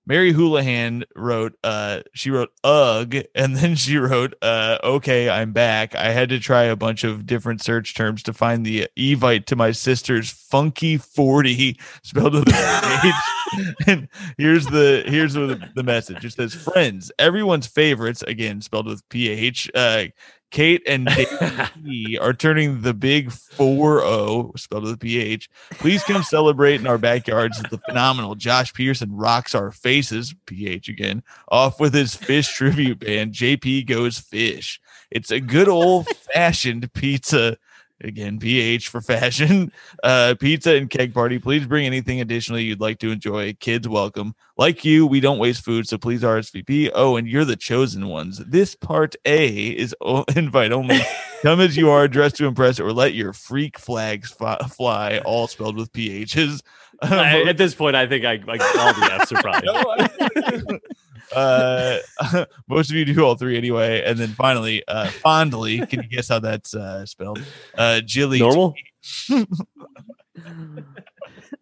Mary Houlihan wrote, uh, she wrote ugh, and then she wrote, uh, okay, I'm back. I had to try a bunch of different search terms to find the evite to my sister's funky 40 spelled with an H. and here's the here's the, the message. It says, friends, everyone's favorites, again spelled with PH, uh, Kate and Dave are turning the big 4 spelled with PH. Please come celebrate in our backyards the phenomenal Josh Pearson rocks our faces, PH again, off with his Phish tribute band, JP Goes Phish. It's a good old fashioned pizza. Again, PH for fashion. Uh, pizza and keg party. Please bring anything additionally you'd like to enjoy. Kids welcome. Like you, we don't waste food, so please RSVP. Oh, and you're the chosen ones. This part A is o- invite only. Come as you are, dressed to impress, or let your freak flags fi- fly, all spelled with PHs. I, at this point, I think I like all the F's are probably. uh, most of you do all three anyway. And then finally, uh, fondly, can you guess how that's uh, spelled? Uh, Jilly. Normal?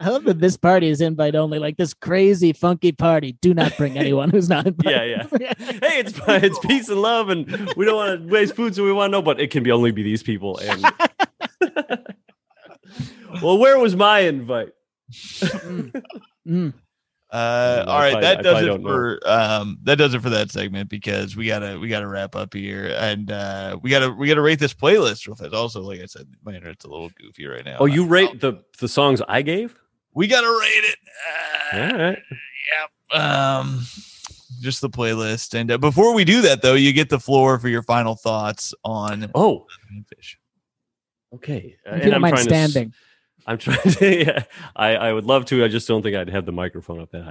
I love that this party is invite only, like this crazy funky party. Do not bring anyone who's not Yeah, yeah. Hey, it's it's peace and love, and we don't want to waste food, so we want to know. But it can be only be these people. And well, where was my invite? Mm. Uh, all right, probably- that does it don't know. for um, that does it for that segment because we gotta we gotta wrap up here and uh, we gotta we gotta rate this playlist real fast. Also, like I said, my internet's a little goofy right now. Oh, you rate the the songs I gave? we gotta rate it. All Uh, right. um, just the playlist. And uh, before we do that, though, you get the floor for your final thoughts on Oh, Phish. okay. Uh, If and I'm mind trying to s- standing. I'm trying to. Yeah, I I would love to. I just don't think I'd have the microphone up that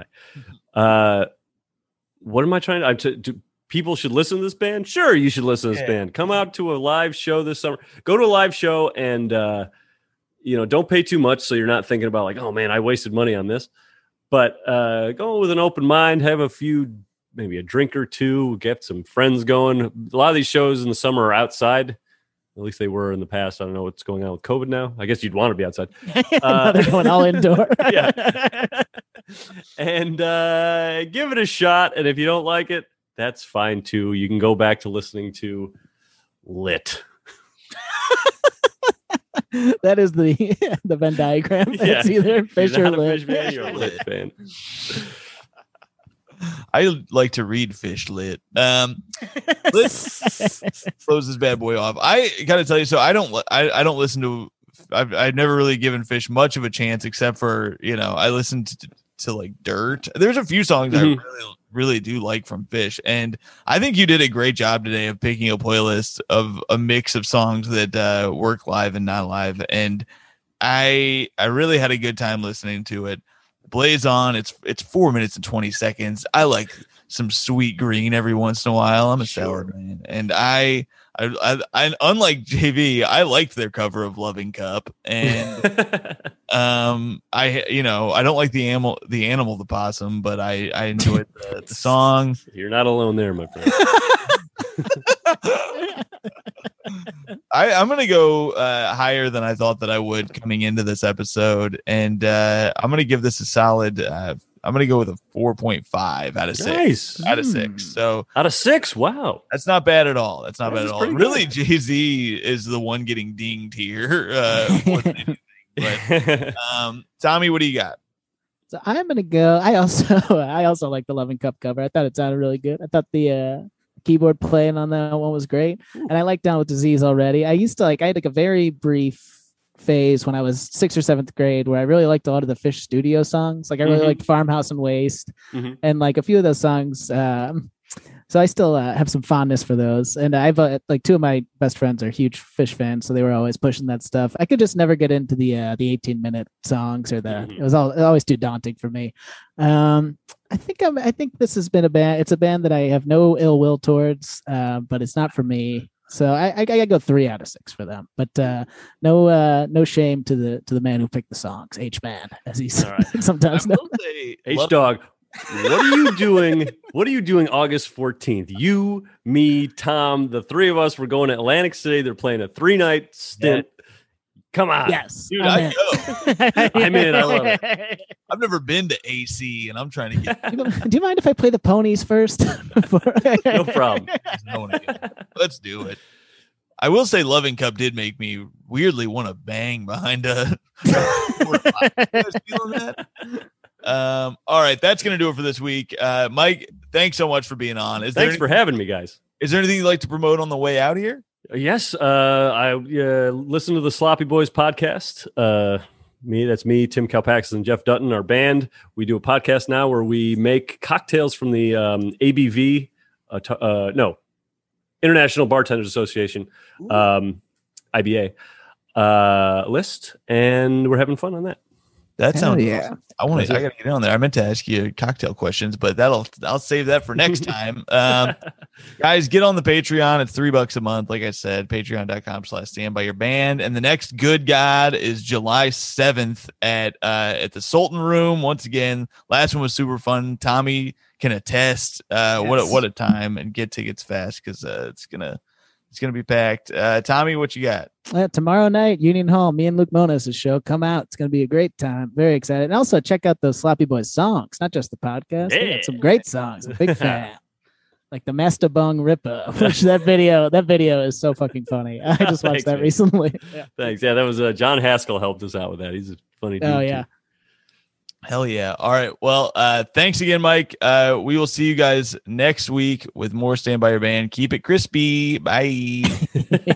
high. Uh, what am I trying to? I'm to do, people should listen to this band. Sure, you should listen to this Yeah. band. Come out to a live show this summer. Go to a live show and uh, you know don't pay too much, so you're not thinking about like, oh man, I wasted money on this. But uh, go with an open mind. Have a few, maybe a drink or two. Get some friends going. A lot of these shows in the summer are outside. At least they were in the past. I don't know what's going on with COVID now. I guess you'd want to be outside. now they're going all indoor. Yeah. and uh, give it a shot. And if you don't like it, that's fine too. You can go back to listening to Lit. that is the the Venn diagram. Yeah. It's either Phish or lit. Phish fan, you're a Lit fan. I like to read fish lit. Um, let's close this bad boy off. I gotta tell you, so I don't, I, I don't listen to. I've, I've never really given Phish much of a chance, except for you know, I listened to, to like Dirt. There's a few songs Mhm. I really, really do like from Phish, and I think you did a great job today of picking a playlist of a mix of songs that uh, work live and not live, and I, I really had a good time listening to it. Blaze on. It's it's four minutes and twenty seconds. I like some sweet green every once in a while. I'm a sour man, and I, I, I, I, unlike JV, I liked their cover of "Loving Cup," and um, I, you know, I don't like the animal, the animal, the possum, but I, I enjoyed the, the song. you're not alone there, my friend. I, I'm gonna go uh, higher than I thought that I would coming into this episode, and uh, I'm gonna give this a solid. Uh, I'm gonna go with a 4.5 out of six. nice. Out of six. Hmm. So Out of six. Wow. That's not bad at all. That's not That bad at all. pretty Really. Jay Z is the one getting dinged here. Uh, more than anything. but um, Tommy, what do you got? So I'm gonna go. I also I also like the Loving Cup cover. I thought it sounded really good. I thought the uh, keyboard playing on that one was great, and I like Down with Disease already. I used to like I had like a very brief phase when I was sixth or seventh grade where I really liked a lot of the Phish Studio songs. Like I really Mhm. liked Farmhouse and Waste, Mhm. and like a few of those songs. Um, so I still uh, have some fondness for those, and I've uh, like two of my best friends are huge Phish fans, so they were always pushing that stuff. I could just never get into the uh, the 18 minute songs or the Mhm. it was all always too daunting for me. Um, I think I'm. I think this has been a band. It's a band that I have no ill will towards, uh, but it's not for me. So I, I, I go three out of six for them. But uh, no uh, no shame to the to the man who picked the songs, H man, as he's All right. sometimes I will say, H love- dog. What are you doing? What are you doing August 14th? You, me, Tom, the three of us, we're going to Atlantic City. They're playing a three night stint. Come on. Yes, Dude, I'm I in. go. I'm in, I love it. I've never been to AC, and I'm trying to get. Do you- mind if I play the ponies first? No problem. I wanna get- Let's do it. I will say, Loving Cup did make me weirdly want to bang behind a. You guys feeling that? Um. All right, that's gonna do it for this week. Uh, Mike, thanks so much for being on. Is Thanks there for having me, guys. is there anything you'd like to promote on the way out here? Yes, uh, I uh, listen to the Sloppy Boys podcast. Uh, me, that's me, Tim Kalpakis, and Jeff Dutton, our band. We do a podcast now where we make cocktails from the um, ABV, uh, t- uh, no, International Bartenders Association, um, IBA uh, list, and we're having fun on that. That sounds. yeah. awesome. I want to. I got to get on there. I meant to ask you cocktail questions, but that'll. I'll save that for next time. Um, guys, get on the Patreon. It's three bucks a month. Like I said, patreon.com slash stand by your band. And the next good God is July 7th at uh at the Sultan Room. Once again, last one was super fun. Tommy can attest. Uh what a what a time and get tickets fast because uh it's gonna it's gonna be packed. Uh Tommy, what you got? Uh, tomorrow night, Union Hall, me and Luke Monas' show. Come out. It's going to be a great time. Very excited. And also check out those Sloppy Boys songs, not just the podcast. They got some great songs. I'm a big fan. Like the Master Bung Ripper, which that video, that video is so fucking funny. I just watched Thanks, that man. recently. Yeah. Thanks. Yeah, that was uh, John Haskell helped us out with that. He's a funny dude. Oh too. Hell yeah. All right. Well, uh thanks again, Mike. Uh we will see you guys next week with more Stand By Your Band. Keep it crispy. Bye.